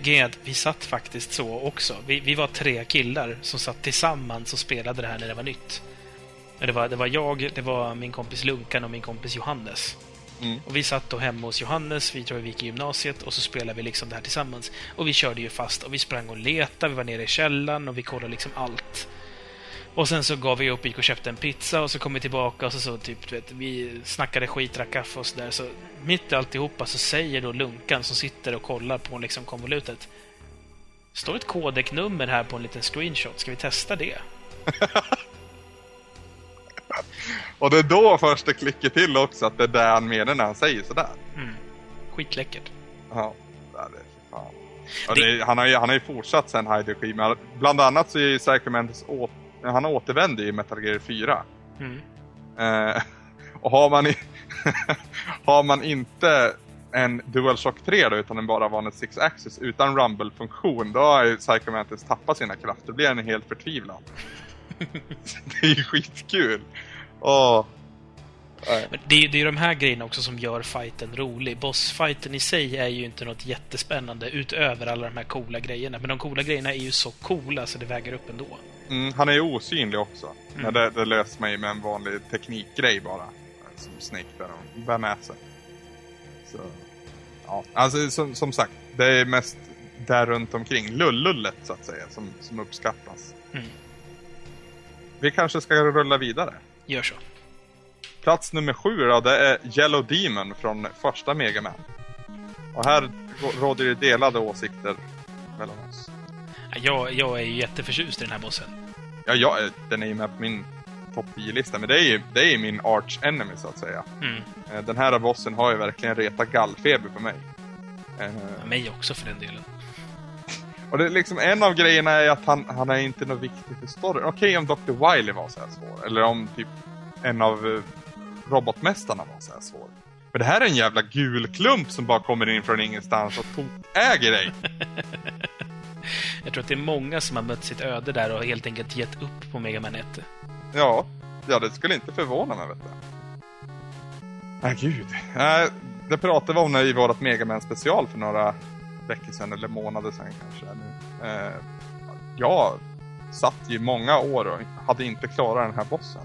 Det, är att vi satt faktiskt så också. Vi, vi var tre killar som satt tillsammans och spelade det här när det var nytt. Det var, det var jag, det var min kompis Lunkan och min kompis Johannes. Mm. Och vi satt då hemma hos Johannes, vi tror vi gick i gymnasiet och så spelade vi liksom det här tillsammans. Och vi körde ju fast och vi sprang och letade, vi var nere i källaren och vi kollade liksom allt. Och sen så gav vi upp, gick och köpte en pizza och så kom vi tillbaka och så, så typ, vet, vi snackade skit, drack kaffe och sådär. Så mitt i alltihopa så säger då Lunkan som sitter och kollar på liksom konvolutet. Står ett kodeknummer här på en liten screenshot, ska vi testa det? och det är då först det klickar till också att det är det han menar när han säger sådär. Mm. Skitläckert. Ja, det är Fan. Det- det, han, har ju, han har ju fortsatt sen Hideo Kojima. Bland annat så är ju Psychomantis å, han återvände i Metal Gear 4. Mm. Eh, och har man, i, har man inte en DualShock 3 då, utan en bara vanlig 6-axis utan rumble-funktion, då har ju Psychomantis tappat sina krafter. Då blir han helt förtvivlad. Det är ju skitkul. Åh. Men det, är- det är ju de här grejerna också som gör fighten rolig. Bossfighten i sig är ju inte något jättespännande utöver alla de här coola grejerna. Men de coola grejerna är ju så coola så det väger upp ändå. Mm, han är ju osynlig också. Mm. Men det, det löser man ju med en vanlig teknikgrej bara. Som Snake där och bär med sig. Så, ja. Alltså som, som sagt, det är mest där runt omkring, lullullet så att säga, som, som uppskattas. Mm. Vi kanske ska rulla vidare. Gör så. Plats nummer sju då, det är Yellow Demon från första Mega Man. Och här rå- råder det delade åsikter mellan oss. Ja, Jag, jag är ju jätteförtjust i den här bossen. Ja, jag, den är ju med på min topp 10-lista, men det är ju det är min arch enemy så att säga. Mm. Eh, Den här bossen har ju verkligen retat gallfeber på mig. Eh, Mig också för den delen. Och det är liksom en av grejerna är att han, han är inte något viktigt för storyn. Okej om Dr. Wily var så här svår, eller om typ en av eh, robotmästarna var så här svår. Men det här är en jävla gul klump som bara kommer in från ingenstans och äger dig. Jag tror att det är många som har mött sitt öde där och helt enkelt gett upp på Mega Man 1. Ja, ja det skulle inte förvåna mig vet du. Nej gud. Nej, det pratade vi om i vårt Megaman special för några veckor sedan, eller månader sedan kanske. Eh, jag satt ju många år och hade inte klarat den här bossen.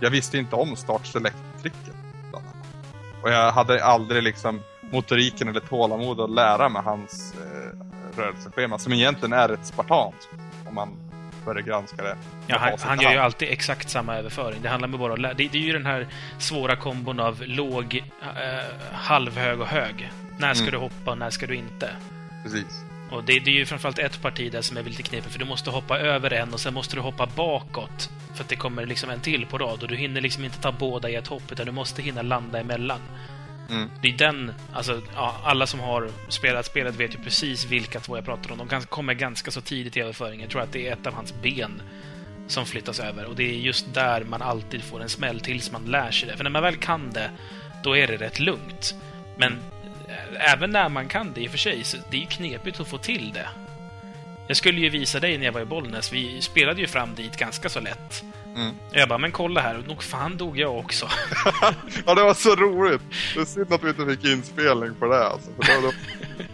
Jag visste inte om start select-tricket. Och jag hade aldrig liksom motoriken eller tålamod att lära mig hans eh, rörelseschema, som egentligen är ett spartanskt. Om man börjar granska det. Ja, han, han i gör ju alltid exakt samma överföring. Det handlar med bara lä- det, det är ju den här svåra kombon av låg, eh, halvhög och hög. När ska Mm. du hoppa och när ska du inte? Precis. Och det, det är ju framförallt ett parti där som är lite knepigt, för du måste hoppa över en och sen måste du hoppa bakåt. För att det kommer liksom en till på rad och du hinner liksom inte ta båda i ett hopp, utan du måste hinna landa emellan. Mm. Det är den, alltså, ja, alla som har spelat spelet vet ju precis vilka två jag pratar om. De kan, kommer ganska så tidigt i överföringen. Jag tror att det är ett av hans ben som flyttas över. Och det är just där man alltid får en smäll tills man lär sig det. För när man väl kan det, då är det rätt lugnt. Men även när man kan det i och för sig, så det är ju knepigt att få till det. Jag skulle ju visa dig när jag var i Bollnäs. Vi spelade ju fram dit ganska så lätt. Mm. Jag bara, men kolla här, nog fan dog jag också. Ja, det var så roligt. Det är synd att vi inte fick inspelning på det alltså. För då, då,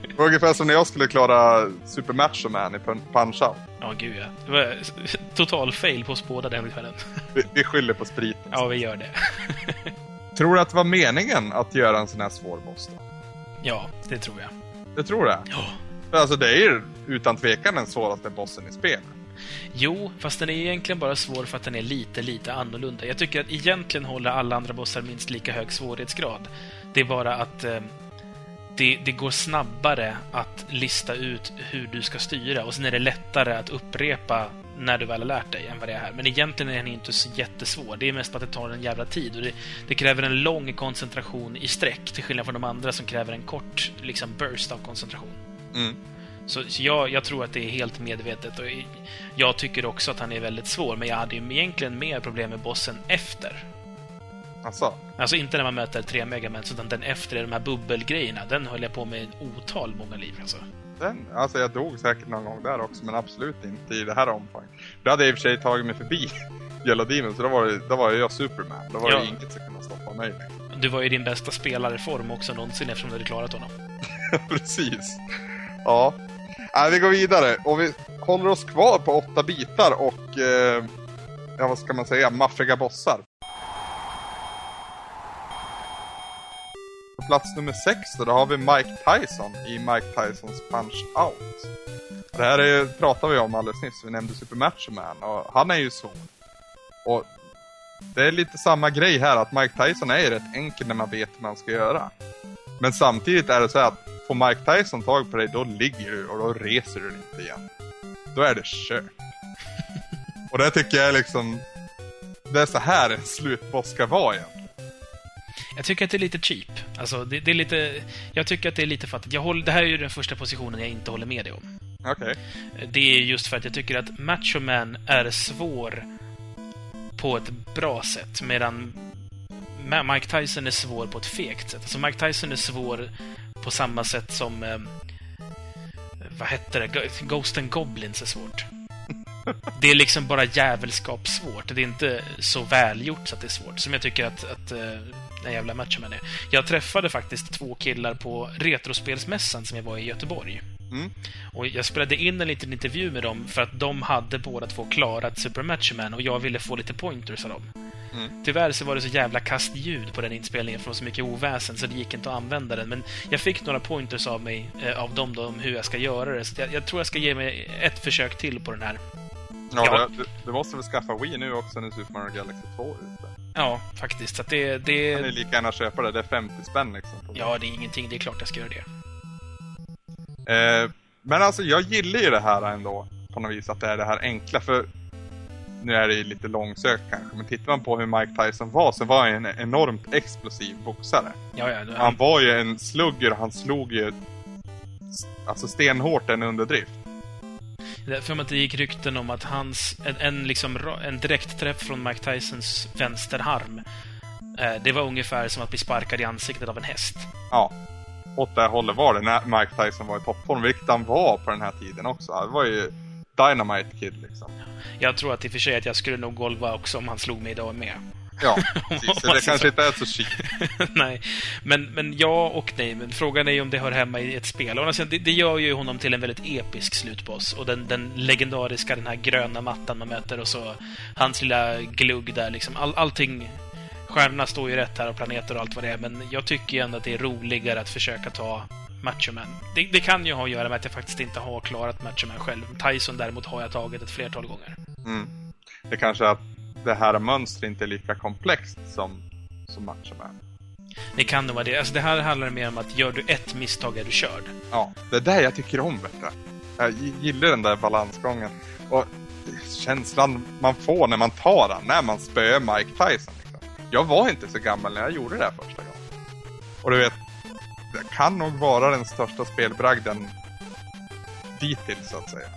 det var ungefär som när jag skulle klara Super Macho Man i Pun- Punch-Out. Ja, gud ja. Det var total fail på oss båda den kvällen. Vi, vi skyller på spriten. Ja, vi gör det. Tror du att det var meningen att göra en sån här svår boss då? Ja, det tror jag. Jag tror det. Ja. För alltså det är ju utan tvekan den svåraste bossen i spelet. Jo, fast den är egentligen bara svår för att den är lite, lite annorlunda. Jag tycker att egentligen håller alla andra bossar minst lika hög svårighetsgrad. Det är bara att eh, det, det går snabbare att lista ut hur du ska styra och sen är det lättare att upprepa när du väl har lärt dig än vad det är här. Men egentligen är den inte så jättesvår. Det är mest att det tar en jävla tid. Och det, det kräver en lång koncentration i sträck, till skillnad från de andra som kräver en kort liksom, burst av koncentration. Mm. Så, så jag, jag tror att det är helt medvetet. Och jag tycker också att han är väldigt svår, men jag hade ju egentligen mer problem med bossen efter. Alltså, Alltså inte när man möter tre Megamans, utan den efter, de här bubbelgrejerna. Den höll jag på med otal många liv. Alltså. Den, alltså jag dog säkert någon gång där också, men absolut inte i det här omfånget. Det hade jag i och för sig tagit mig förbi Yellow Demon, så då var, det, då var jag Superman. Då var Ja. det inget som kunde stoppa mig. Du var ju din bästa spelareform också någonsin eftersom du hade klarat honom. Precis. Ja. Nej, vi går vidare och vi håller oss kvar på åtta bitar och, eh, ja vad ska man säga, maffiga bossar. På plats nummer 6 då, då har vi Mike Tyson i Mike Tysons Punch Out. Det här är, pratade vi om alldeles nyss, vi nämnde Super Macho Man och han är ju svår. Och det är lite samma grej här, att Mike Tyson är ju rätt enkel när man vet hur man ska göra. Men samtidigt är det så här att får Mike Tyson tag på dig, då ligger du och då reser du dig inte igen. Då är det kört. och det tycker jag är liksom... Det är så här en slutboss ska vara egentligen. Jag tycker att det är lite cheap. Alltså, det, det är lite... Jag tycker att det är lite fattigt. Jag håller, det här är ju den första positionen jag inte håller med dig om. Okej. Det är just för att jag tycker att Macho Man är svår på ett bra sätt, medan Mike Tyson är svår på ett fegt sätt. Alltså Mike Tyson är svår på samma sätt som... Eh, vad hette det? Ghost and Goblins är svårt. Det är liksom bara jävelskap svårt. Det är inte så välgjort så att det är svårt, som jag tycker att, att eh, den jävla Macho Man är. Jag träffade faktiskt två killar på Retrospelsmässan som jag var i Göteborg. Mm. Och jag spelade in en liten intervju med dem för att de hade båda två klarat Super Macho Man och jag ville få lite pointers av dem. Mm. Tyvärr så var det så jävla kastljud på den inspelningen från så mycket oväsen så det gick inte att använda den. Men jag fick några pointers av mig, eh, av dem då, om hur jag ska göra det. Så jag, jag tror jag ska ge mig ett försök till på den här. Ja, Ja. Du, du måste väl skaffa Wii nu också när Super Mario Galaxy 2 är ute. Ja, faktiskt. Så att det, Kan ni det... lika gärna köpa det, det är 50 spänn liksom. det. Ja, det är ingenting. Det är klart jag ska göra det. Eh, men alltså jag gillar ju det här ändå på något vis, att det är det här enkla för nu är det ju lite långsökt kanske, men tittar man på hur Mike Tyson var så var han en enormt explosiv boxare. Ja, ja. Han Han, var ju en slugger han slog ju alltså stenhårt en underdrift. För att det gick rykten om att hans... En, en, liksom, en direktträff från Mike Tysons vänsterarm eh, det var ungefär som att bli sparkad i ansiktet av en häst. Ja. Åt det hållet var det när Mike Tyson var i toppform, vilket han var på den här tiden också. Han var ju Dynamite Kid liksom. Jag tror att i och för sig att jag skulle nog golva också om han slog mig idag med. Ja, precis. Så det kanske inte är så chic. nej. Men, men ja och nej. Men frågan är ju om det hör hemma i ett spel. Och alltså, det, det gör ju honom till en väldigt episk slutboss. Och den, den legendariska, den här gröna mattan man möter och så hans lilla glugg där liksom. All, allting... Stjärnorna står ju rätt här och planeter och allt vad det är. Men jag tycker ju ändå att det är roligare att försöka ta Macho Man. Det, det kan ju ha att göra med att jag faktiskt inte har klarat Macho Man själv. Tyson däremot har jag tagit ett flertal gånger. Mm. Det kanske är att det här mönstret inte är lika komplext som, som Macho Man. Det kan nog vara det. Alltså det här handlar mer om att gör du ett misstag är du körd. Ja, det är det jag tycker om, vet du. Jag gillar den där balansgången. Och känslan man får när man tar den, när man spöar Mike Tyson. Liksom. Jag var inte så gammal när jag gjorde det här första gången. Och du vet, det kan nog vara den största spelbragden dittills, så att säga.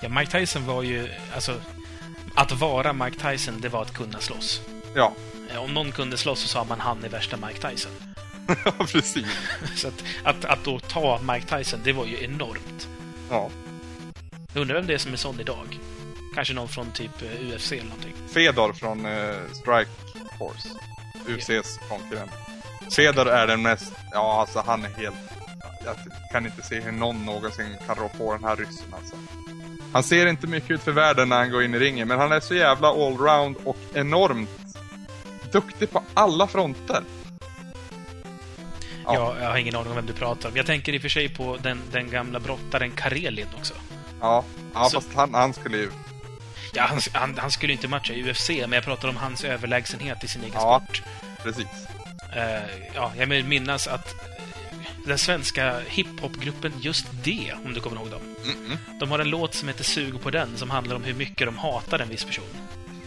Ja, Mike Tyson var ju... Alltså, att vara Mike Tyson, det var att kunna slåss. Ja, Eh, Om någon kunde slåss så sa man han är värsta Mike Tyson. ja precis. Så att, att, att då ta Mike Tyson, det var ju enormt. Ja. Jag undrar vem det är som är sån idag? Kanske någon från typ eh, UFC eller någonting. Fedor från eh, Strike Force. UFCs konkurrent. Fedor är den mest... Ja, alltså han är helt... Jag kan inte se hur någon någonsin kan rå på den här ryssen alltså. Han ser inte mycket ut för världen när han går in i ringen, men han är så jävla allround och enormt duktig på alla fronter. Ja. Ja. Jag, har ingen aning om vem du pratar om. Jag tänker i och för sig på den, den gamla brottaren Karelin också. Ja, ja Så- fast han, han skulle ju... Ja, han, han, han skulle ju inte matcha i UFC, men jag pratar om hans överlägsenhet i sin egen Ja. sport. Precis. Eh, ja, jag minnas att den svenska hiphopgruppen Just Det, om du kommer ihåg dem. Mm-mm. De har en låt som heter Sug på den, som handlar om hur mycket de hatar en viss person.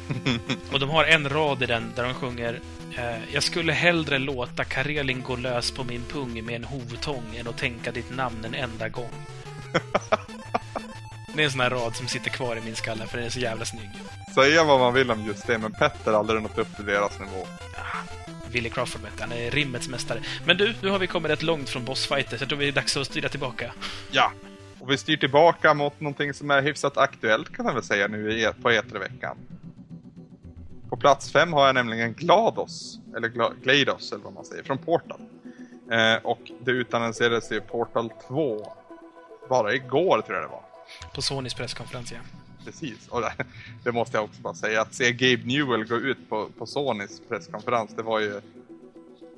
Och de har en rad i den där de sjunger eh, Jag skulle hellre låta Karelin gå lös på min pung med en hovtång än att tänka ditt namn en enda gång. Det är en sån här rad som sitter kvar i min skalle för den är så jävla snygg. Säga vad man vill om just det, men Petter har aldrig nått upp till deras nivå. Willie Crawford du, han är rimmets mästare. Men du, nu har vi kommit rätt långt från bossfighter, så jag tror det är dags att styra tillbaka. Ja. Och vi styr tillbaka mot någonting som är hyfsat aktuellt kan man väl säga nu i- på E3-veckan. På plats fem har jag nämligen GLaDOS, eller Gla- GLaDOS eller vad man säger, från Portal. Eh, och det utannonserades ju Portal 2 bara igår tror jag det var. På Sonys presskonferens, ja. Precis. Och det, det måste jag också bara säga, att se Gabe Newell gå ut på, på Sonys presskonferens, det var ju...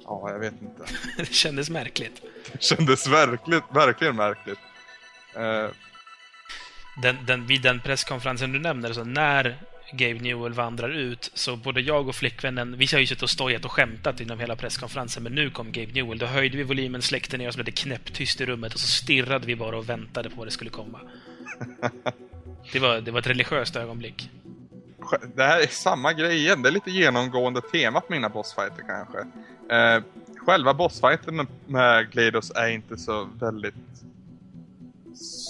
Ja, jag vet inte. Det kändes märkligt. Det kändes verkligt, verkligen märkligt. Eh, Den, den, vid den presskonferensen du nämner, så när Gabe Newell vandrar ut, så både jag och flickvännen, vi har ju suttit och stojat och skämtat inom hela presskonferensen, men nu kom Gabe Newell. Då höjde vi volymen, släckte ner oss, blev det knäpptyst i rummet och så stirrade vi bara och väntade på vad det skulle komma. Det var, det var ett religiöst ögonblick. Det här är samma grej igen. Det är lite genomgående tema på mina bossfighter kanske. Eh, själva bossfighten med, med GLaDOS är inte så väldigt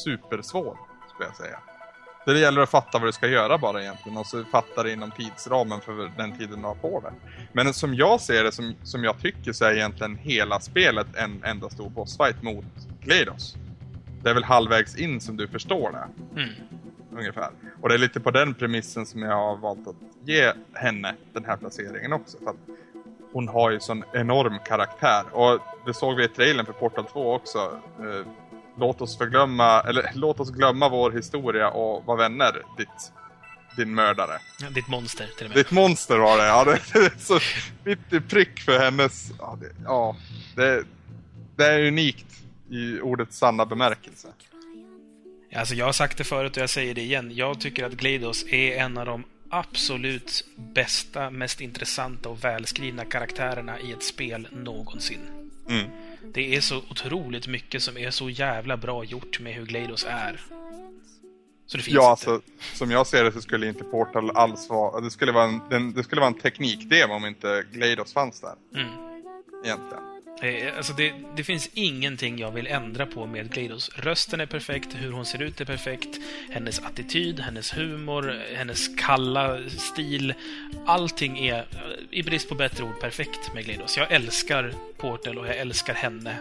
supersvår, skulle jag säga. Det gäller att fatta vad du ska göra bara egentligen och så fatta det inom tidsramen för den tiden du har på det. Men som jag ser det, som, som jag tycker, så är egentligen hela spelet en enda stor bossfight mot GLaDOS. Det är väl halvvägs in som du förstår det Mm. Ungefär. Och det är lite på den premissen som jag har valt att ge henne den här placeringen också. För att hon har ju sån enorm karaktär. Och det såg vi i trailern för Portal 2 också. Eh, låt oss förglömma, eller låt oss glömma vår historia och vara vänner, ditt, din mördare. Ja, ditt monster, till och med. Ditt monster var det, ja. Det, är så mitt prick för hennes... Ja, det, ja, det, det är unikt i ordets sanna bemärkelse. Alltså, jag har sagt det förut och jag säger det igen. Jag tycker att GLaDOS är en av de absolut bästa, mest intressanta och välskrivna karaktärerna i ett spel någonsin. Mm. Det är så otroligt mycket som är så jävla bra gjort med hur GLaDOS är. Så det finns Ja, inte. alltså, som jag ser det så skulle inte Portal alls vara... Det skulle vara en, det skulle vara en teknikdemo om inte GLaDOS fanns där, Mm. egentligen. Eh, alltså det, det finns ingenting jag vill ändra på med GLaDOS. Rösten är perfekt, hur hon ser ut är perfekt, hennes attityd, hennes humor, hennes kalla stil. Allting är, eh, i brist på bättre ord, perfekt med GLaDOS. Jag älskar Portal och jag älskar henne.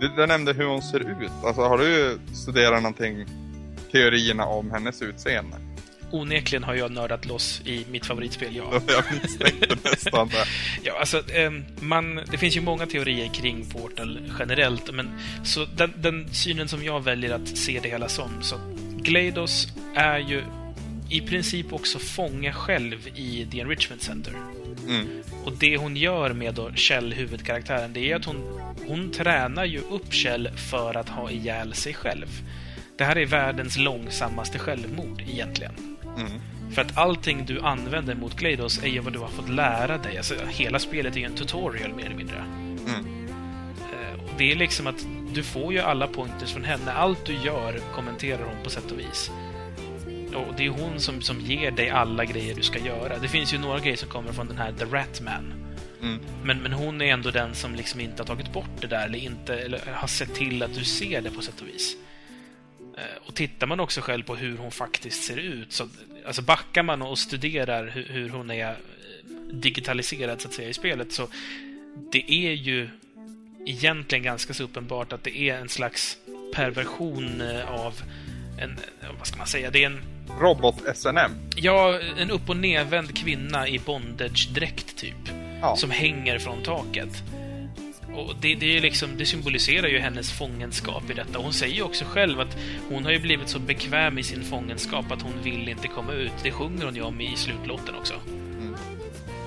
Du, du nämnde hur hon ser ut. Alltså, har du studerat någonting, teorierna om hennes utseende? Onekligen har jag nördat loss i mitt favoritspel, ja. Jag misstänkte nästan det. Ja, alltså, ehm, man, det finns ju många teorier kring Portal generellt, men så den, den synen som jag väljer att se det hela som, så GLaDOS är ju i princip också fånga själv i The Enrichment Center. Mm. Och det hon gör med då Kjell, huvudkaraktären, det är att hon, hon tränar ju upp Kjell för att ha ihjäl sig själv. Det här är världens långsammaste självmord, egentligen. Mm. För att allting du använder mot Glados är ju vad du har fått lära dig. Alltså, hela spelet är ju en tutorial, mer eller mindre. Mm. Det är liksom att du får ju alla pointers från henne. Allt du gör kommenterar hon på sätt och vis. Och det är hon som, som ger dig alla grejer du ska göra. Det finns ju några grejer som kommer från den här The Ratman. Mm. Men, men hon är ändå den som liksom inte har tagit bort det där eller, inte, eller har sett till att du ser det på sätt och vis. Eh, Och tittar man också själv på hur hon faktiskt ser ut, så, alltså backar man och studerar hur, hur hon är eh, digitaliserad så att säga i spelet, så det är ju egentligen ganska så uppenbart att det är en slags perversion eh, av en, vad ska man säga, det är en, Robot-SNM. ja, en upp och nervänd kvinna i bondage-dräkt typ Ja. som hänger från taket. Och det, det, är liksom, det symboliserar ju hennes fångenskap i detta. Hon säger ju också själv att hon har ju blivit så bekväm i sin fångenskap att hon vill inte komma ut. Det sjunger hon ju om i slutlåten också. Mm.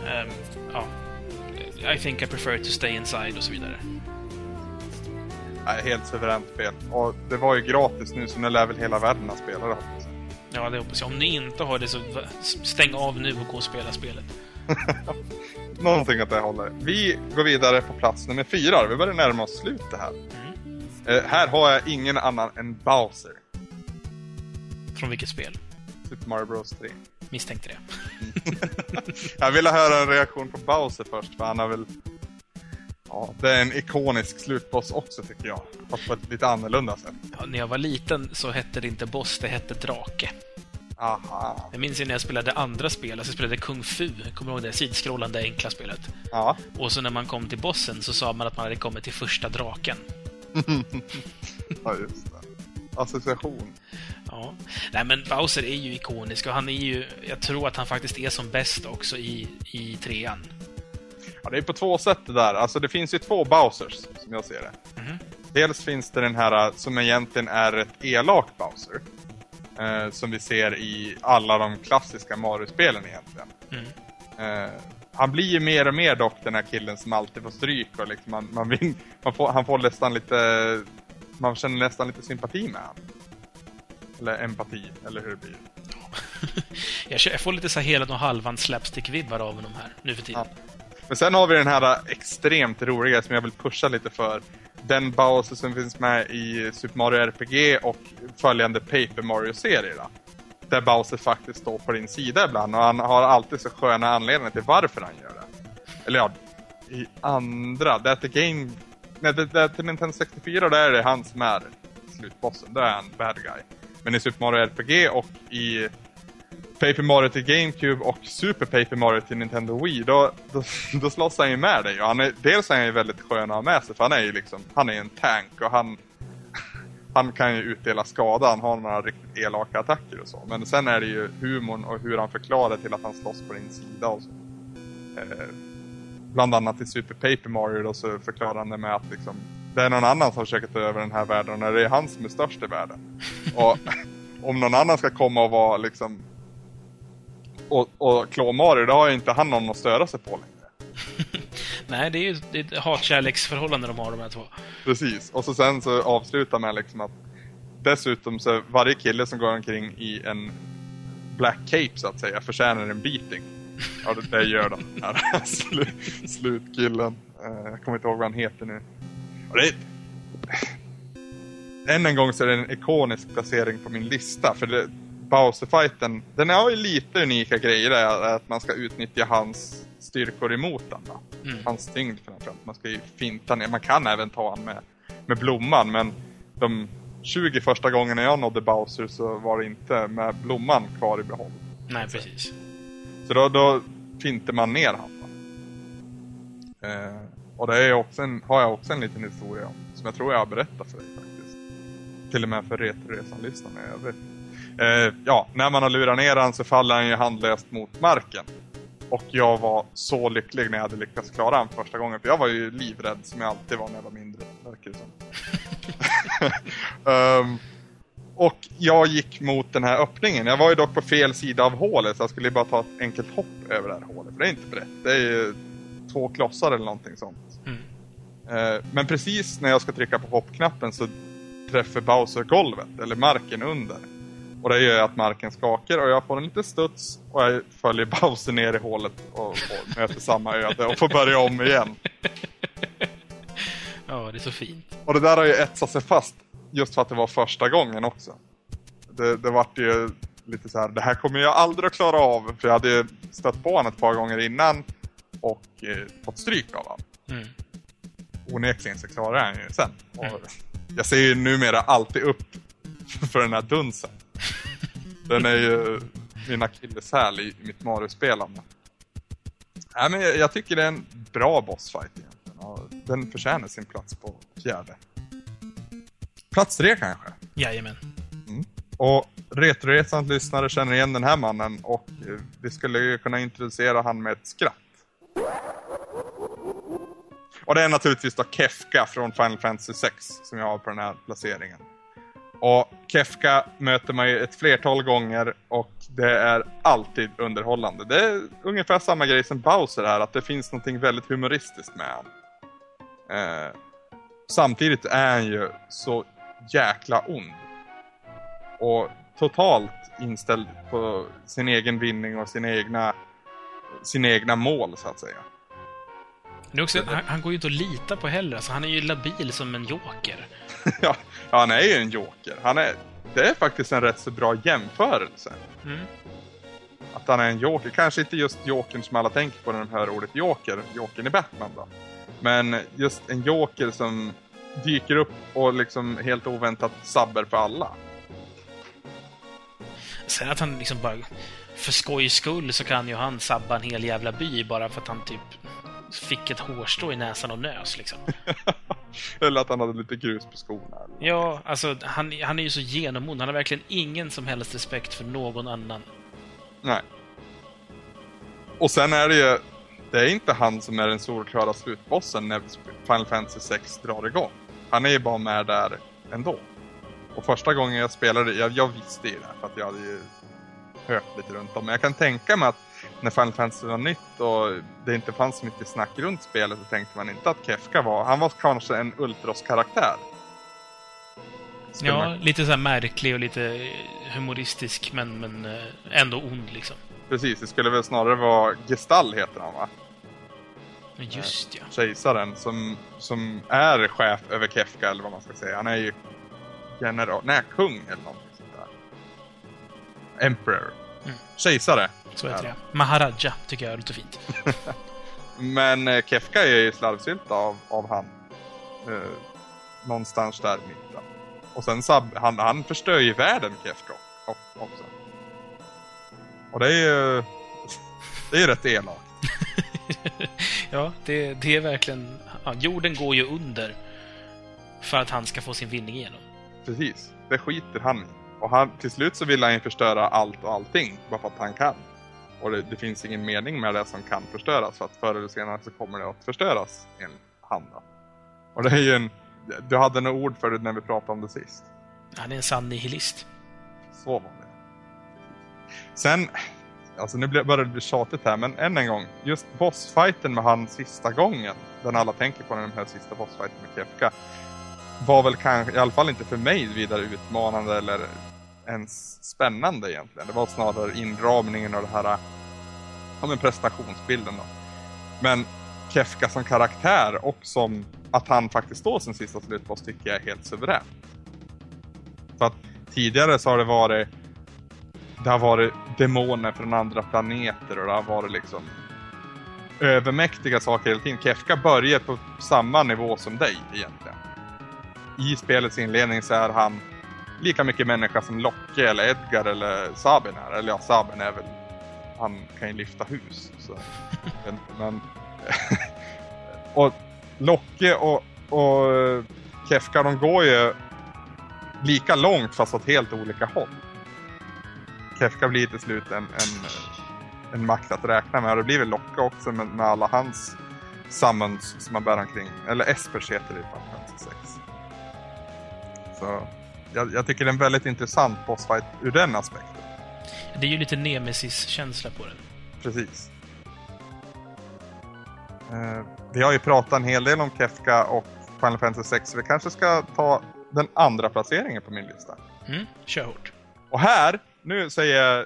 Ehm, ja. I think I prefer to stay inside och så vidare. Nej, helt suveränt spel. Och det var ju gratis nu så nu lär väl hela världen ha spelat det. Ja, det hoppas jag. Om ni inte har det så stäng av nu och gå och spela spelet. Någonting åt det hållet. Vi går vidare på plats nummer fyra. Vi börjar närma oss slutet här. Mm. Eh, här har jag ingen annan än Bowser. Från vilket spel? Super Mario Bros 3. Misstänkte det. Jag ville höra en reaktion på Bowser först, för han har väl... Ja, det är en ikonisk slutboss också tycker jag. Fast på ett lite annorlunda sätt. Ja, när jag var liten så hette det inte boss, det hette drake. Aha. Jag minns ju när jag spelade andra spel, alltså jag spelade Kung Fu, kommer du ihåg det? Sidskrollande enkla spelet. Ja. Och så när man kom till bossen så sa man att man hade kommit till första draken. ja, just det. Association. Ja. Nej, men Bowser är ju ikonisk och han är ju... Jag tror att han faktiskt är som bäst också i, i trean. Ja, det är på två sätt det där. Alltså det finns ju två Bowsers, som jag ser det. Mhm. Dels finns det den här som egentligen är ett elak Bowser. Eh, som vi ser i alla de klassiska Mario-spelen egentligen. Mm. Eh, han blir ju mer och mer dock den här killen som alltid får stryk och liksom man, man, vill, man får, han får nästan lite... Man känner nästan lite sympati med honom. Eller empati, eller hur det blir. Jag, får lite så här hela och halvan slapstick-vibbar av honom här, nu för tiden. Men sen har vi den här extremt roliga som jag vill pusha lite för. Den Bowser som finns med i Super Mario RPG och följande Paper Mario-serierna. Där Bowser faktiskt står på din sida ibland och han har alltid så sköna anledningar till varför han gör det. Eller ja, i andra, det är till Game... Nej, det, det är till Nintendo 64 där är det han som är slutbossen. Då är han bad guy. Men i Super Mario RPG och i Paper Mario till GameCube och Super Paper Mario till Nintendo Wii, då, då, då slåss han ju med dig. Och han är, dels är han ju väldigt skön att ha med sig, för han är ju liksom, han är en tank och han, han kan ju utdela skada, han har några riktigt elaka attacker och så. Men sen är det ju humorn och hur han förklarar till att han slåss på din sida och så. Eh, bland annat i Super Paper Mario då så förklarar han det med att liksom, det är någon annan som försöker ta över den här världen och det är han som är störst i världen. Och om någon annan ska komma och vara liksom och, och klå Mario, då har ju inte han någon att störa sig på längre. Nej, det är ju det är ett hatkärleksförhållande de har, de här två. Precis. Och så sen så avslutar man liksom att dessutom så varje kille som går omkring i en black cape så att säga förtjänar en beating. Ja, det, det gör den här slu, slutkillen. Eh, jag kommer inte ihåg vad han heter nu. Och det är, än en gång så är det en ikonisk placering på min lista. För det, Bowser-fighten, den har ju lite unika grejer där, att man ska utnyttja hans styrkor emot den. Mm. Hans tyngd framförallt. Man ska ju finta ner. Man kan även ta han med, med blomman, men de 20 första gångerna jag nådde Bowser så var det inte med blomman kvar i behåll. Nej, precis. Så då, då finter man ner han. Eh, och det är också en, har jag också en liten historia om, som jag tror jag har berättat för dig faktiskt. Till och med för Retroresan-lyssnarna i övrigt. Eh, ja, när man har lurat ner han så faller han ju handlöst mot marken. Och jag var så lycklig när jag hade lyckats klara han första gången. För jag var ju livrädd som jag alltid var när jag var mindre, verkar det som. Ehm, Och jag gick mot den här öppningen. Jag var ju dock på fel sida av hålet så jag skulle bara ta ett enkelt hopp över det här hålet. För det är inte brett. Det är ju två klossar eller någonting sånt. Mm. Eh, Men precis när jag ska trycka på hoppknappen så träffar Bowser golvet, eller marken under. Och det gör att marken skakar och jag får en liten studs och jag följer Bowser ner i hålet och, och möter samma öde och får börja om igen. Ja, det är så fint. Och det där har ju etsat sig fast just för att det var första gången också. Det, det vart ju lite så här, det här kommer jag aldrig att klara av. För jag hade ju stött på honom ett par gånger innan och eh, fått stryk av honom. Mm. Onekligen så klarar han ju sen. Mm. Jag ser ju numera alltid upp för den här dunsen. Den är ju min akilleshäl i mitt Mario-spelande. Nej, men jag, jag tycker det är en bra bossfight egentligen. Och den förtjänar sin plats på fjärde. Plats tre kanske. Jajamän. Och Retroresans lyssnare känner igen den här mannen och vi skulle ju kunna introducera han med ett skratt. Och det är naturligtvis då Kefka från Final Fantasy 6 som jag har på den här placeringen. Och Kefka möter man ju ett flertal gånger och det är alltid underhållande. Det är ungefär samma grej som Bowser här, att det finns någonting väldigt humoristiskt med han. Eh, samtidigt är han ju så jäkla ond. Och totalt inställd på sin egen vinning och sina egna, sina egna mål så att säga. Också, han, han går ju inte att lita på heller. Alltså, han är ju labil som en joker. ja, han är ju en joker. Han är, det är faktiskt en rätt så bra jämförelse. Mm. Att han är en joker. Kanske inte just jokern som alla tänker på när de hör ordet joker. Jokern i Batman då. Men just en joker som dyker upp och liksom helt oväntat sabber för alla. Sen att han liksom bara... För skojs skull så kan ju han sabba en hel jävla by bara för att han typ fick ett hårstrå i näsan och nös liksom. Eller att han hade lite grus på skorna. Eller. Ja, alltså han, han är ju så genomond. Han har verkligen ingen som helst respekt för någon annan. Nej. Och sen är det ju... Det är inte han som är den solklara slutbossen när Final Fantasy 6 drar igång. Han är ju bara med där ändå. Och första gången jag spelade, jag, jag visste ju det för att jag hade ju hört lite runt om. Men jag kan tänka mig att när Final Fantasy var nytt och det inte fanns så mycket snack runt spelet så tänkte man inte att Kefka var, han var kanske en Ultros-karaktär. Ja, man- lite så märklig och lite humoristisk, men, men eh, ändå ond liksom. Precis, det skulle väl snarare vara Gestall heter han va? Just ja. kejsaren som, som är chef över Kefka eller vad man ska säga. Han är ju general, nej kung eller någonting sånt där. Emperor. Mm. Kejsare. Så heter det. Maharaja tycker jag lite fint. Men eh, Kefka är ju slarvsylta av, av han. Eh, någonstans där i mitten. Och sen så han, han förstör ju världen Kefka också. Och det är ju det är ju rätt elakt. ja, det, det är verkligen... Ja, jorden går ju under för att han ska få sin vinning igenom. Precis, det skiter han i. Och han, till slut så vill han ju förstöra allt och allting, bara för att han kan. Och det, det finns ingen mening med det som kan förstöras, för att förr eller senare så kommer det att förstöras, enligt han då. Och det är ju en... Du hade några ord för det när vi pratade om det sist. Han är en sann nihilist. Så var det. Sen, alltså nu börjar det bli tjatigt här, men än en gång. Just bossfighten med han sista gången, den alla tänker på, den här sista bossfighten med Kefka, var väl kanske, i alla fall inte för mig, vidare utmanande eller ens spännande egentligen. Det var snarare inramningen och det här, ja men prestationsbilden då. Men Kefka som karaktär och som att han faktiskt står som sista slutboss tycker jag är helt suveränt. För att tidigare så har det varit det har varit demoner från andra planeter och det har varit liksom övermäktiga saker hela tiden. Kefka börjar på samma nivå som dig egentligen. I spelets inledning så är han lika mycket människa som Locke eller Edgar eller Sabin är. Eller ja, Sabin är väl... Han kan ju lyfta hus. Så. men, och Locke och, och Kefka de går ju lika långt fast åt helt olika håll. Kefka blir till slut en, en, en makt att räkna med. Och det blir väl Locke också med, med alla hans summons som man bär omkring. Eller Espers heter det i Final Fantasy 6. Så jag, jag tycker det är en väldigt intressant bossfight ur den aspekten. Det är ju lite Nemesis-känsla på den. Precis. Eh, vi har ju pratat en hel del om Kefka och Final Fantasy 6, så vi kanske ska ta den andra placeringen på min lista. Mm, kör hårt. Och här, nu säger jag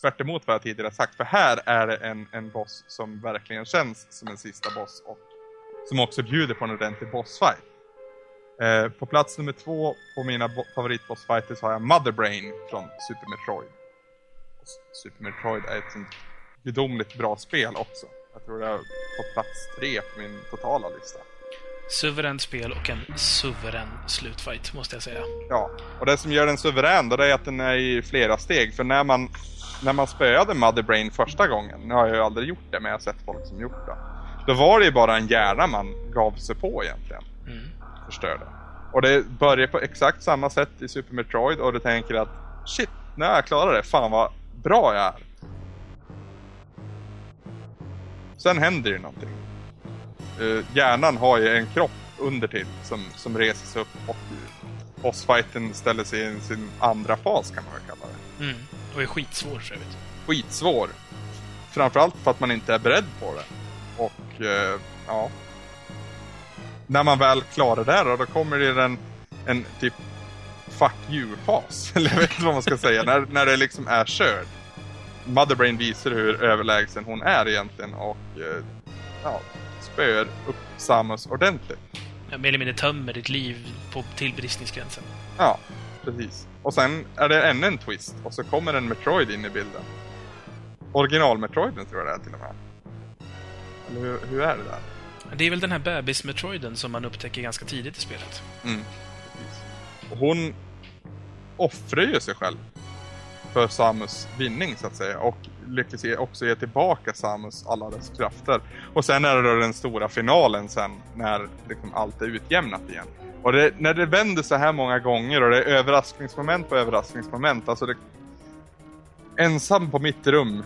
tvärt vad jag tidigare sagt, för här är det en, en boss som verkligen känns som en sista boss och som också bjuder på en ordentlig bossfight. Eh, på plats nummer två på mina bo- favoritbossfighters har jag Mother Brain från Super Metroid. Super Metroid är ett sånt gudomligt bra spel också. Jag tror det är på plats tre på min totala lista. Suveränt spel och en suverän slutfight, måste jag säga. Ja, och det som gör den suverän då det är att den är i flera steg. För när man, när man spöade Mother Brain första gången, nu har jag ju aldrig gjort det men jag har sett folk som gjort det. Då var det ju bara en hjärna man gav sig på egentligen. Mm. Förstörde. Och det börjar på exakt samma sätt i Super Metroid och du tänker att shit, nu har jag klarat det, fan vad bra jag är. Sen händer ju någonting. Uh, hjärnan har ju en kropp under till som, som reser sig upp och bossfighten ställer sig i sin andra fas kan man väl kalla det. Mm. Och är skitsvår för övrigt. Skitsvår. Framförallt för att man inte är beredd på det. Och eh, ja. När man väl klarar det då, då kommer det en, en typ fuck you-fas. Eller jag vet inte vad man ska säga. när, när det liksom är körd. Motherbrain visar hur överlägsen hon är egentligen och eh, ja, spöar upp Samus ordentligt. Ja, mer eller mindre tömmer ditt liv på tillbristningsgränsen. Ja, precis. Och sen är det ännu en twist och så kommer en Metroid in i bilden. Original-Metroiden tror jag det är till och med. Eller hur, hur är det där? Det är väl den här bebis-metroiden som man upptäcker ganska tidigt i spelet. Mm, hon offrar ju sig själv för Samus vinning så att säga och lyckas också ge tillbaka Samus alla dess krafter. Och sen är det då den stora finalen sen när liksom allt är utjämnat igen. Och det, när det vänder så här många gånger och det är överraskningsmoment på överraskningsmoment, alltså det... Ensam på mitt rum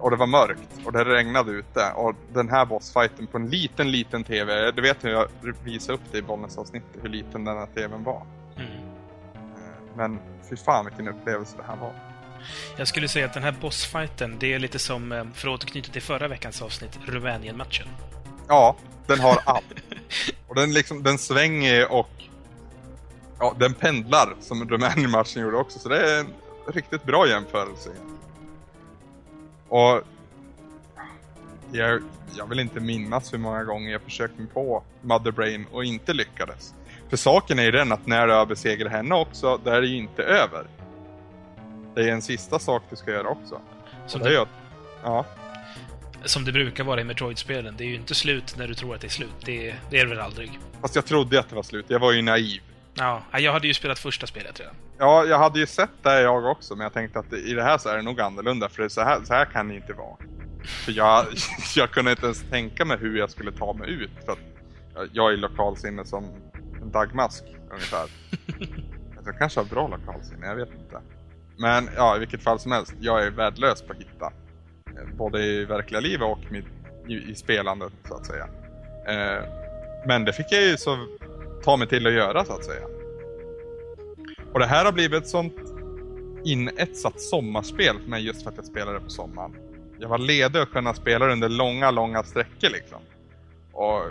och det var mörkt och det regnade ute och den här bossfighten på en liten, liten TV. Du vet hur jag visade upp det i Bollnäs-avsnittet, hur liten den här TVn var. Mm. Eh, Men fy fan vilken upplevelse det här var. Jag skulle säga att den här bossfighten, det är lite som, eh, för att återknyta till förra veckans avsnitt, Rumänien-matchen. Ja, den har allt. Och den liksom, den svänger och ja, den pendlar som Rumänien-matchen gjorde också. Så det är en riktigt bra jämförelse. Och jag, jag vill inte minnas hur många gånger jag försökt mig på Mother Brain och inte lyckades. För saken är ju den att när du besegrar henne också, då är det ju inte över. Det är en sista sak du ska göra också. Som Och det det, ja, som det brukar vara i Metroid-spelen. Det är ju inte slut när du tror att det är slut. Det, det är det väl aldrig. fast jag trodde att det var slut. Jag var ju naiv. Ja, jag hade ju spelat första spelet redan. Ja, jag hade ju sett det jag också, men jag tänkte att i det här så är det nog annorlunda, för så, här, så här kan det inte vara. För jag, jag kunde inte ens tänka mig hur jag skulle ta mig ut, för att jag- jag är lokalsinne som en dagmask, ungefär. Jag kanske har bra lokalsinne, jag vet inte. Men ja, i vilket fall som helst, jag är värdelös på att hitta. eh, Både i verkliga livet och mitt, i, i spelandet, så att säga. Eh, men det fick jag ju så ta mig till att göra, så att säga. Och det här har blivit ett sånt inetsat sommarspel för mig just för att jag spelade på sommaren. Jag var ledig att kunna spela under långa, långa sträckor liksom. Och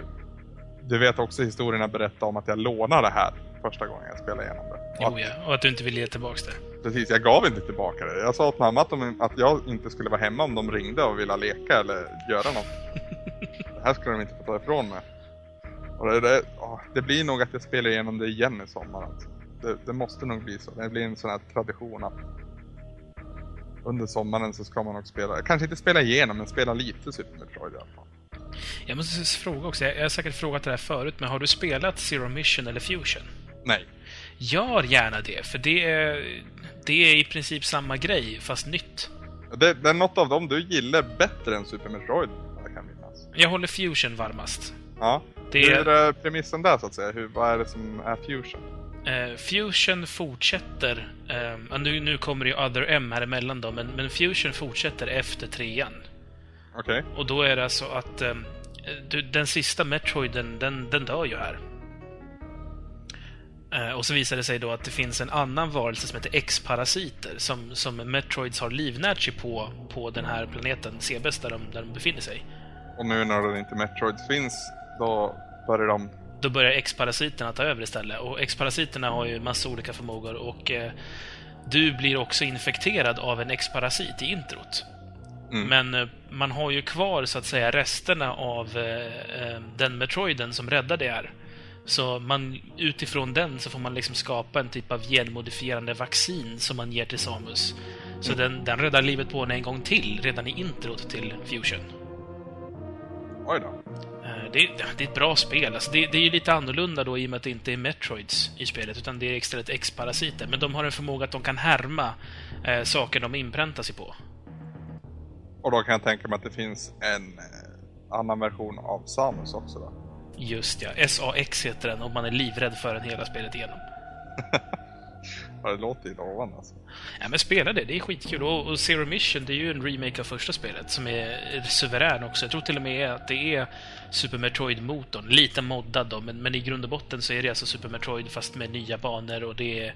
du vet också historierna berätta om att jag lånade det här första gången jag spelade igenom det. Och Jo, ja. Och att du inte vill ge tillbaka det. Precis, jag gav inte tillbaka det. Jag sa åt mamma att, de, att jag inte skulle vara hemma om de ringde och ville leka eller göra något. Det här skulle de inte få ta ifrån mig. Och det, det, åh, det blir nog att jag spelar igenom det igen i sommar alltså. det, det måste nog bli så. Det blir en sån här tradition att under sommaren så ska man nog spela, kanske inte spela igenom, men spela lite Super Metroid i alla fall. Jag måste fråga också, jag har säkert frågat det här förut, men har du spelat Zero Mission eller Fusion? Nej. Gör gärna det, för det är, det är i princip samma grej, fast nytt. Det, det är något av dem du gillar bättre än Super Metroid, jag kan minnas. Jag håller Fusion varmast. Ja. Det Hur är, premissen där så att säga? Hur, vad är det som är fusion? eh, Fusion fortsätter... Eh, nu, nu kommer ju Other M här emellan då, men, men Fusion fortsätter efter trean. Okej. Och då är det alltså att eh, du, den sista Metroiden, den, den dör ju här. Eh, Och så visar det sig då att det finns en annan varelse som heter X-parasiter som, som Metroids har livnärt sig på, på den här planeten Cebes där de, där de befinner sig. Och nu när det inte Metroids finns, då börjar de... Då börjar X-parasiterna ta över istället. Och X-parasiterna har ju massa olika förmågor och eh, du blir också infekterad av en X-parasit i introt. Mm. Men eh, man har ju kvar så att säga resterna av eh, eh, den Metroiden som räddade er. Så man, utifrån den så får man liksom skapa en typ av genmodifierande vaccin som man ger till Samus. Så den, den räddar livet på henne en gång till, redan i introt till Fusion. Oj då. Det är, det är ett bra spel. Alltså det, det är ju lite annorlunda då i och med att det inte är Metroids i spelet, utan det är istället X-parasiter. Men de har en förmåga att de kan härma eh, saker de inpräntar sig på. Och då kan jag tänka mig att det finns en eh, annan version av Samus också då. Just ja, SAX heter den och man är livrädd för den hela spelet igenom. Ja, det låter ju lovande alltså. Ja, men spela det, det är skitkul. Och, och Zero Mission, det är ju en remake av första spelet som är suverän också. Jag tror till och med att det är Super Metroid-motorn. Lite moddad då, men, men i grund och botten så är det alltså Super Metroid fast med nya banor och det är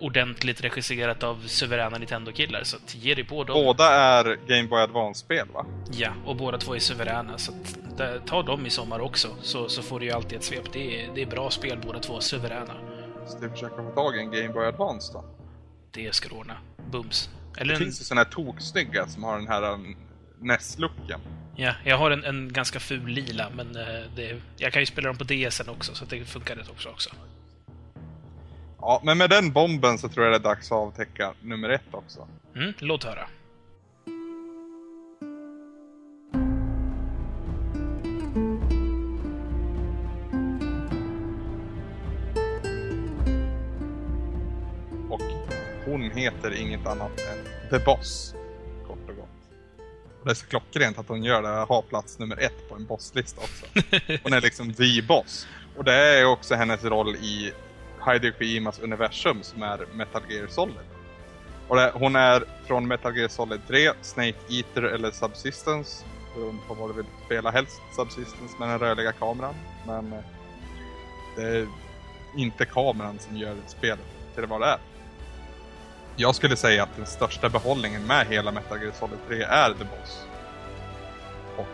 ordentligt regisserat av suveräna Nintendo-killar. Så att ge dig på dem. Båda är Game Boy Advance-spel va? Ja, och båda två är suveräna. Så att, ta dem i sommar också, så, så får du ju alltid ett svep. Det är, det är bra spel båda två, suveräna. Ska vi försöka få tag i en Game Boy Advance då? Det ska du ordna. Bums. Eller Det en, finns ju såna här toksnygga som har den här um, NES-looken. Ja, jag har en, en ganska ful lila, men eh, det, jag kan ju spela dem på DSen också, så det funkar rätt också. också. Ja, men med den bomben så tror jag det är dags att avtäcka nummer ett också. Mm, låt höra. Heter inget annat än The Boss. Kort och gott. Och det är så klockrent att hon gör det. Har plats nummer ett på en bosslista också. Hon är liksom the boss. Och det är också hennes roll i Hideo Kojimas universum som är Metal Gear Solid. Och det, hon är från Metal Gear Solid 3, Snake Eater eller Subsistence. Beroende på vad du vill spela. Helst Subsistence med den rörliga kameran. Men eh, det är inte kameran som gör spelet till vad det är. Jag skulle säga att den största behållningen med hela Metal Gear Solid 3 är The Boss. Och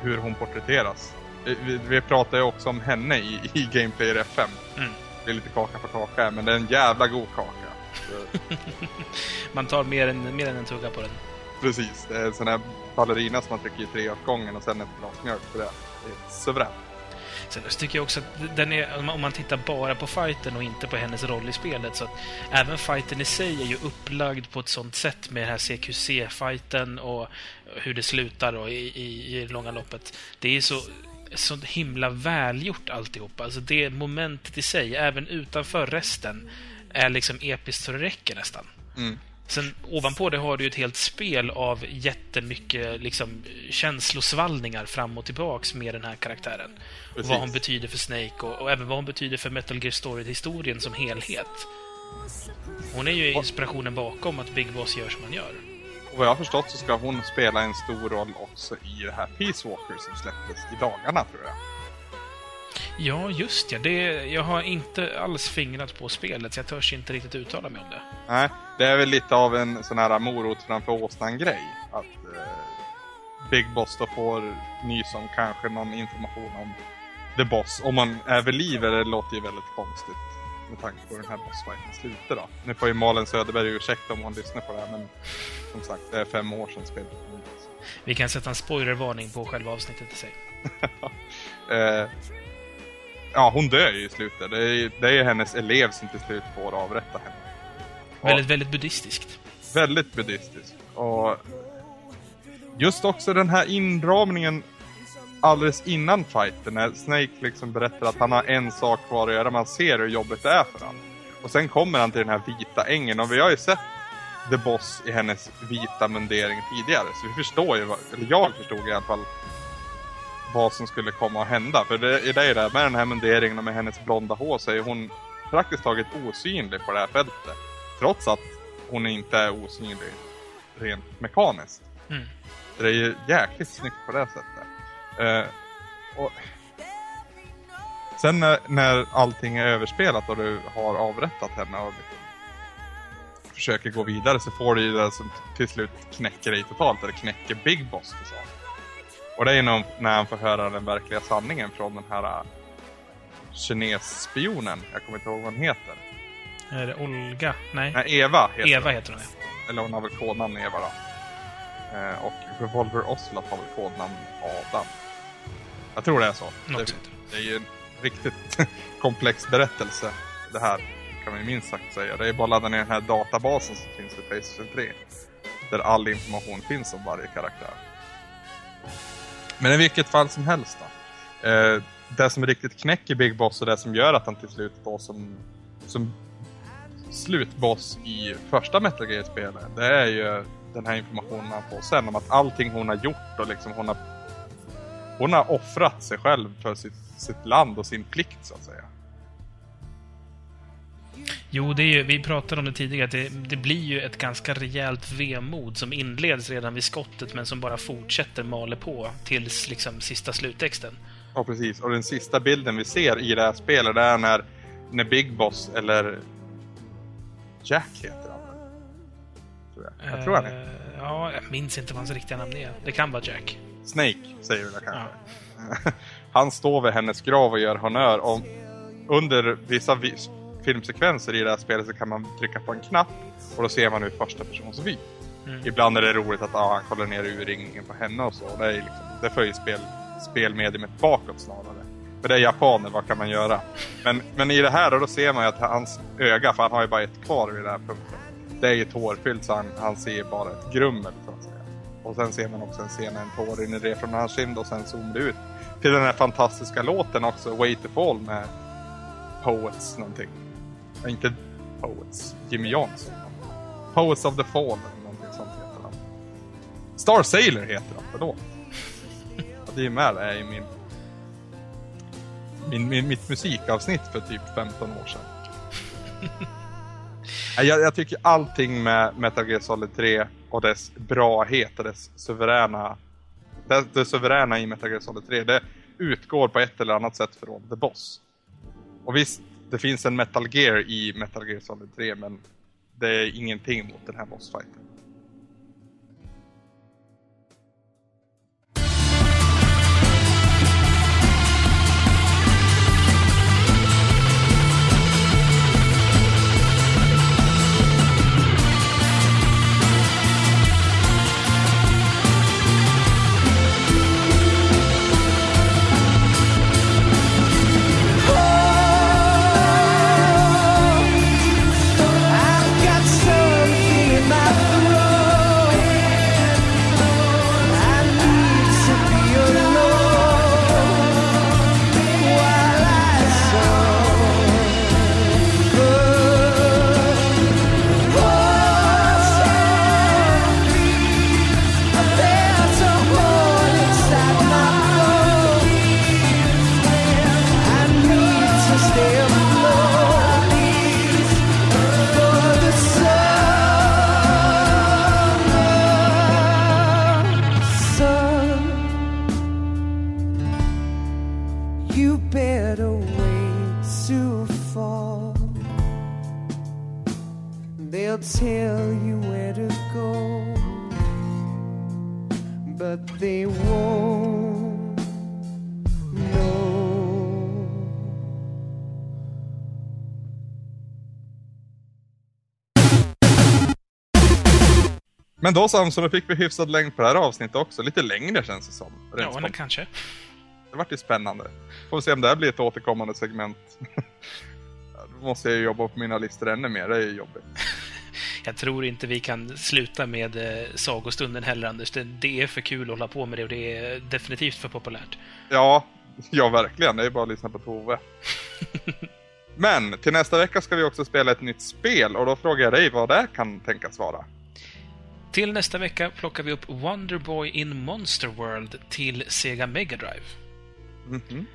hur hon porträtteras. Vi, vi, pratar ju också om henne i, i Gameplayer FM. Mm. Det är lite kaka på kaka men det är en jävla god kaka. Man tar mer än, mer än en tugga på den. precis, det är en sån här ballerina som man trycker i tre åt gången och sen ett glas mjölk på det. Det är suveränt. Sen så tycker jag också att den är, om man- tittar bara på fighten och inte på hennes roll i spelet, så att även fighten i sig är ju upplagd på ett sånt sätt med den här CQC-fighten och hur det slutar då i, i, i det långa loppet. Det är så, så himla välgjort alltihopa. Alltså det momentet i sig, även utanför resten, är liksom episkt så det räcker nästan. Mm. Sen ovanpå det har du ett helt spel av jättemycket liksom, känslosvallningar fram och tillbaks med den här karaktären. Och Precis. vad hon betyder för Snake och, och även vad hon betyder för Metal Gear Solid-historien som helhet. Hon är ju inspirationen bakom att Big Boss gör som han gör. Och vad jag har förstått så ska hon spela en stor roll också i det här Peace Walker som släpptes i dagarna tror jag. Ja, just ja. Det, jag har inte alls fingrat på spelet, så jag törs inte riktigt uttala mig om det. Nej, det är väl lite av en sån här morot framför åsnan-grej. Att eh, Big Boss då får nys om kanske någon information om The Boss. Om man är vid liv, det låter ju väldigt konstigt med tanke på hur den här bossfighten slutar då. Nu får ju Malin Söderberg ursäkta om hon lyssnar på det här, men som sagt, det är fem år sedan spelet kom ut. Vi kan sätta en spoilervarning på själva avsnittet i sig. Eh, ja, hon dör ju i slutet. Det är, det är hennes elev som till slut får avrätta henne. Ja. Väldigt, väldigt buddhistiskt. väldigt buddhistisk. Och just också den här inramningen alldeles innan fighten när Snake liksom berättar att han har en sak kvar att göra. Man ser hur jobbigt det är för honom. Och sen kommer han till den här vita ängen och vi har ju sett The Boss i hennes vita mundering tidigare. Så vi förstår ju, vad, eller jag förstod i alla fall vad som skulle komma att hända. För det, det är det, med den här munderingen och med hennes blonda hår så är hon praktiskt taget osynlig på det här fältet. Trots att hon inte är osynlig rent mekaniskt. Mm. Det är ju jäkligt snyggt på det sättet. Eh, och Sen när, när allting är överspelat och du har avrättat henne och liksom försöker gå vidare så får du ju det som till slut knäcker dig totalt, eller knäcker Big Boss till sak. Och det är nog när han får höra den verkliga sanningen från den här äh, kinesspionen, jag kommer inte ihåg vad hon heter. Är det Olga? Nej. Nej, Eva heter Eva hon. heter hon, ja. Eller hon har väl kodnamn Eva då. Eh, och Revolver Ocelot har väl kodnamn Adam. Jag tror det är så. Något det, det är ju en riktigt komplex berättelse det här, kan man ju minst sagt säga. Det är bara att ladda ner den här databasen som finns i Playstation 3. Där all information finns om varje karaktär. Men i vilket fall som helst då. Eh, det som riktigt knäcker Big Boss och det som gör att han till slut då som, som slutboss i första Metal Gear-spelet, det är ju den här informationen han får sen om att allting hon har gjort och liksom hon har hon har offrat sig själv för sitt, sitt land och sin plikt så att säga. Jo, det är ju, vi pratade om det tidigare, att det, det blir ju ett ganska rejält vemod som inleds redan vid skottet, men som bara fortsätter maler på tills liksom sista sluttexten. Ja precis, och den sista bilden vi ser i det här spelet det är när, när Big Boss, eller Jack heter han? Tror jag. jag tror han är. Eh, Ja, jag minns inte vad hans riktiga namn är. Det kan vara Jack. Snake, säger vi kanske. Han står vid hennes grav och gör honör. Och under vissa vi- filmsekvenser i det här spelet så kan man trycka på en knapp och då ser man ur första persons vy. Mm. Ibland är det roligt att ah, han kollar ner urringningen på henne och så. Det, är liksom, det för ju spel, spelmediumet bakåt snarare. För det är japaner, vad kan man göra? Men, men i det här då ser man ju att hans öga, för han har ju bara ett kvar vid den här punkten. Det är ju tårfyllt så han, han ser bara ett grummel så att säga. Och sen ser man också en scen när en tår rinner ner från hans kind och sen zoomar det ut till den här fantastiska låten också, Way to Fall med Poets någonting. Inte Poets, Jimmy Johnson. Poets of the Fall eller någonting sånt heter han. Star Sailor heter han, förlåt. Ja, det är med det i min, min, min, mitt musikavsnitt för typ 15 år sedan. Jag, jag tycker allting med Metal Gear Solid 3 och dess brahet och dess suveräna det, det suveräna i Metal Gear Solid 3 det utgår på ett eller annat sätt från The Boss. Och visst, det finns en Metal Gear i Metal Gear Solid 3 men det är ingenting mot den här bossfighten. Men då Samson, då fick vi hyfsad längd på det här avsnittet också. Lite längre känns det som. Ja, men kanske. Det vart ju spännande. Får vi se om det här blir ett återkommande segment. Då måste jag ju jobba på mina listor ännu mer, det är ju jobbigt. Jag tror inte vi kan sluta med eh, sagostunden heller, Anders. Det, det är för kul att hålla på med det och det är definitivt för populärt. Ja, ja verkligen. Det är bara att lyssna på Tove. Men till nästa vecka ska vi också spela ett nytt spel och då frågar jag dig vad det kan tänkas vara. Till nästa vecka plockar vi upp Wonderboy in Monster World till Sega Mega Drive. Mhm.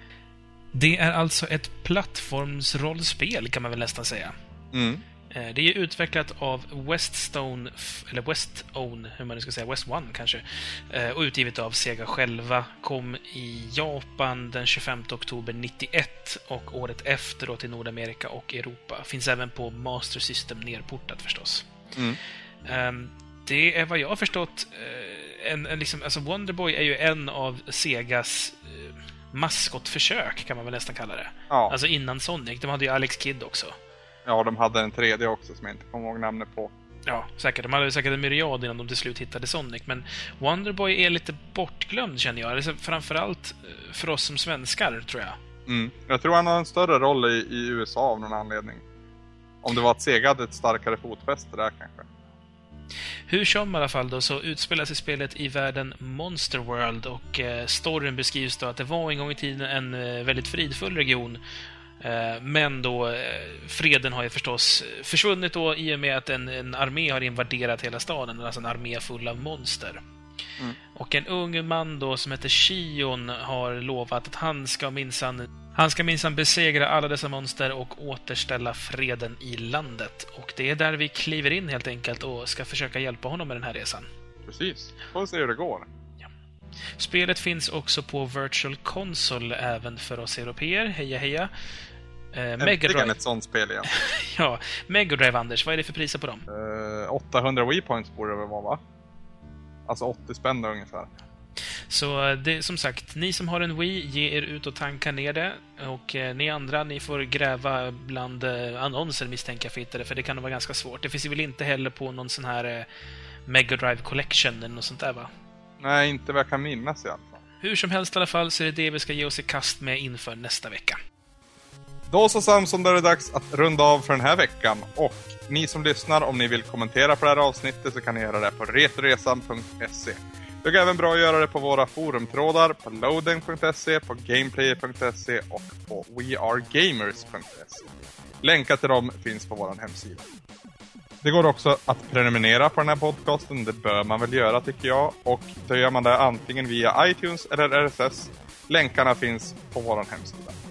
Det är alltså ett plattformsrollspel, kan man väl nästan säga. Mm. Eh, Det är utvecklat av Weststone, eller Westone, hur man nu ska säga, West One kanske. Eh, Och utgivet av Sega själva. Kom i Japan den 25 oktober 91 och året efter då till Nordamerika och Europa. Finns även på Master System nerportat förstås. Mm. Ehm, det är vad jag har förstått, eh, en, en liksom, alltså Wonderboy är ju en av Segas uh, maskotförsök, kan man väl nästan kalla det. Ja. Alltså innan Sonic. De hade ju Alex Kidd också. ja, de hade en tredje också som jag inte kommer ihåg namnet på. Ja, säkert. De hade säkert en myriad innan de till slut hittade Sonic, men Wonderboy är lite bortglömd, känner jag. Alltså, framförallt eh, för oss som svenskar, tror jag. Mm. Jag tror han har en större roll i, i USA av någon anledning. Om det var att Sega hade ett starkare fotfäste där kanske. Hur som i alla fall då, så utspelar sig spelet i världen Monster World och eh, storyn beskrivs då att det var en gång i tiden en eh, väldigt fridfull region. Eh, men då, eh, freden har ju förstås försvunnit då i och med att en, en armé har invaderat hela staden, alltså en armé full av monster. Mm. Och en ung man då som heter Shion har lovat att han ska minsann han ska minsann besegra alla dessa monster och återställa freden i landet. Och det är där vi kliver in helt enkelt och ska försöka hjälpa honom med den här resan. Precis. Får vi se hur det går. Spelet finns också på Virtual Console även för oss europeer. Heja heja! Eh, ett sånt spel igen. Ja, Mega Drive, Anders. Vad är det för priser på dem? Eh, 800 Wii Points borde det väl vara va? Alltså 80 spänn då ungefär. Så eh, det, som sagt, ni som har en Wii, ge er ut och tanka ner det. Och eh, ni andra, ni får gräva bland eh, annonser misstänker jag för att hitta det, för det kan vara ganska svårt. Det finns väl inte heller på någon sån här eh, Mega Drive Collection eller något sånt där va? Nej, inte vad jag kan minnas i alla fall. Hur som helst i alla fall så är det det vi ska ge oss i kast med inför nästa vecka. Då så Samson, då är det dags att runda av för den här veckan. Och ni som lyssnar, om ni vill kommentera på det här avsnittet så kan ni göra det på retresan.se. Det går även bra att göra det på våra forumtrådar på loading.se, på gameplayer.se och på wearegamers.se. Länkar till dem finns på vår hemsida. Det går också att prenumerera på den här podcasten, det bör man väl göra tycker jag. Och då gör man det antingen via iTunes eller RSS. Länkarna finns på vår hemsida.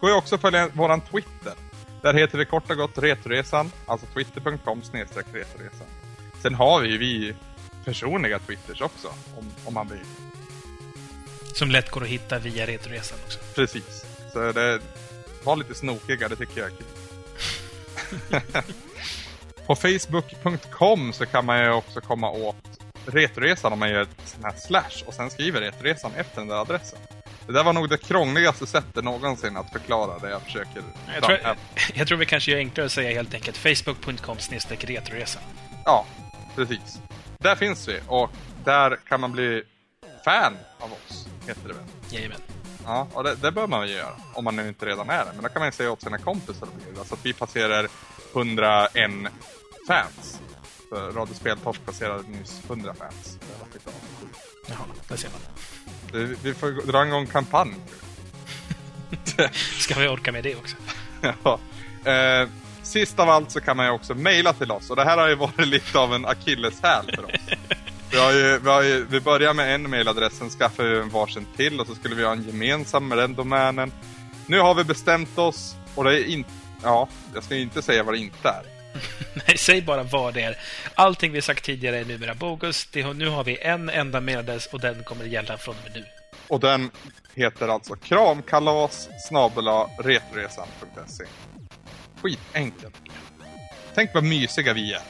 Går ju också att följa våran Twitter. Där heter vi kort och gott Retoresan, alltså twitter.com snedstreck Retoresan. Sen har vi ju vi personliga Twitters också, om, om man vill. Som lätt går att hitta via Retroresan också. Precis. Så det var lite snokiga, det tycker jag är kul. På Facebook.com så kan man ju också komma åt Retoresan om man gör ett sån här slash och sen skriver Retoresan efter den där adressen. Det där var nog det krångligaste sättet någonsin att förklara det jag försöker Jag tror, jag tror vi kanske gör enklare att säga helt enkelt facebook.com retroresan. Ja, precis. Där finns vi och där kan man bli fan av oss, heter det väl. Jajamän. Ja, och det, det bör man ju göra om man inte redan är det. Men då kan man ju säga åt sina kompisar det. Så att vi passerar 101 fans. För Radio Speltorsk passerade nyss 100 fans. Det var lite. Jaha, där ser man. Vi får dra igång kampanj. Ska vi orka med det också? ja. eh, sist av allt så kan man ju också mejla till oss. Och det här har ju varit lite av en akilleshäl för oss. Vi, har ju, vi, har ju, vi börjar med en mejladress, sen skaffar vi en varsin till och så skulle vi ha en gemensam med den domänen. Nu har vi bestämt oss och det är inte... Ja, jag ska inte säga vad det inte är. Nej, säg bara vad det är. Allting vi sagt tidigare är numera bogus. Det, nu har vi en enda mailadress och den kommer gälla från och med nu. Och den heter alltså kramkalas snabel-a retroresan.se. Skitenkelt. Tänk vad mysiga vi är.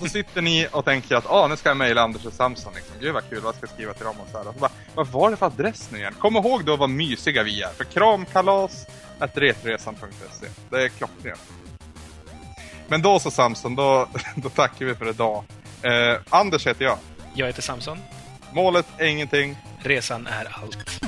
Så sitter ni och tänker att ah, nu ska jag mejla Anders och Samson. Liksom. Gud vad kul, vad ska jag skriva till dem? Och så här. Och så bara, vad var det för adress nu igen? Kom ihåg då vad mysiga vi är. För kramkalas retroresan.se. Det är klockrent. Men då så Samson, då, då tackar vi för idag. Eh, Anders heter jag. Jag heter Samson. Målet är ingenting. Resan är allt.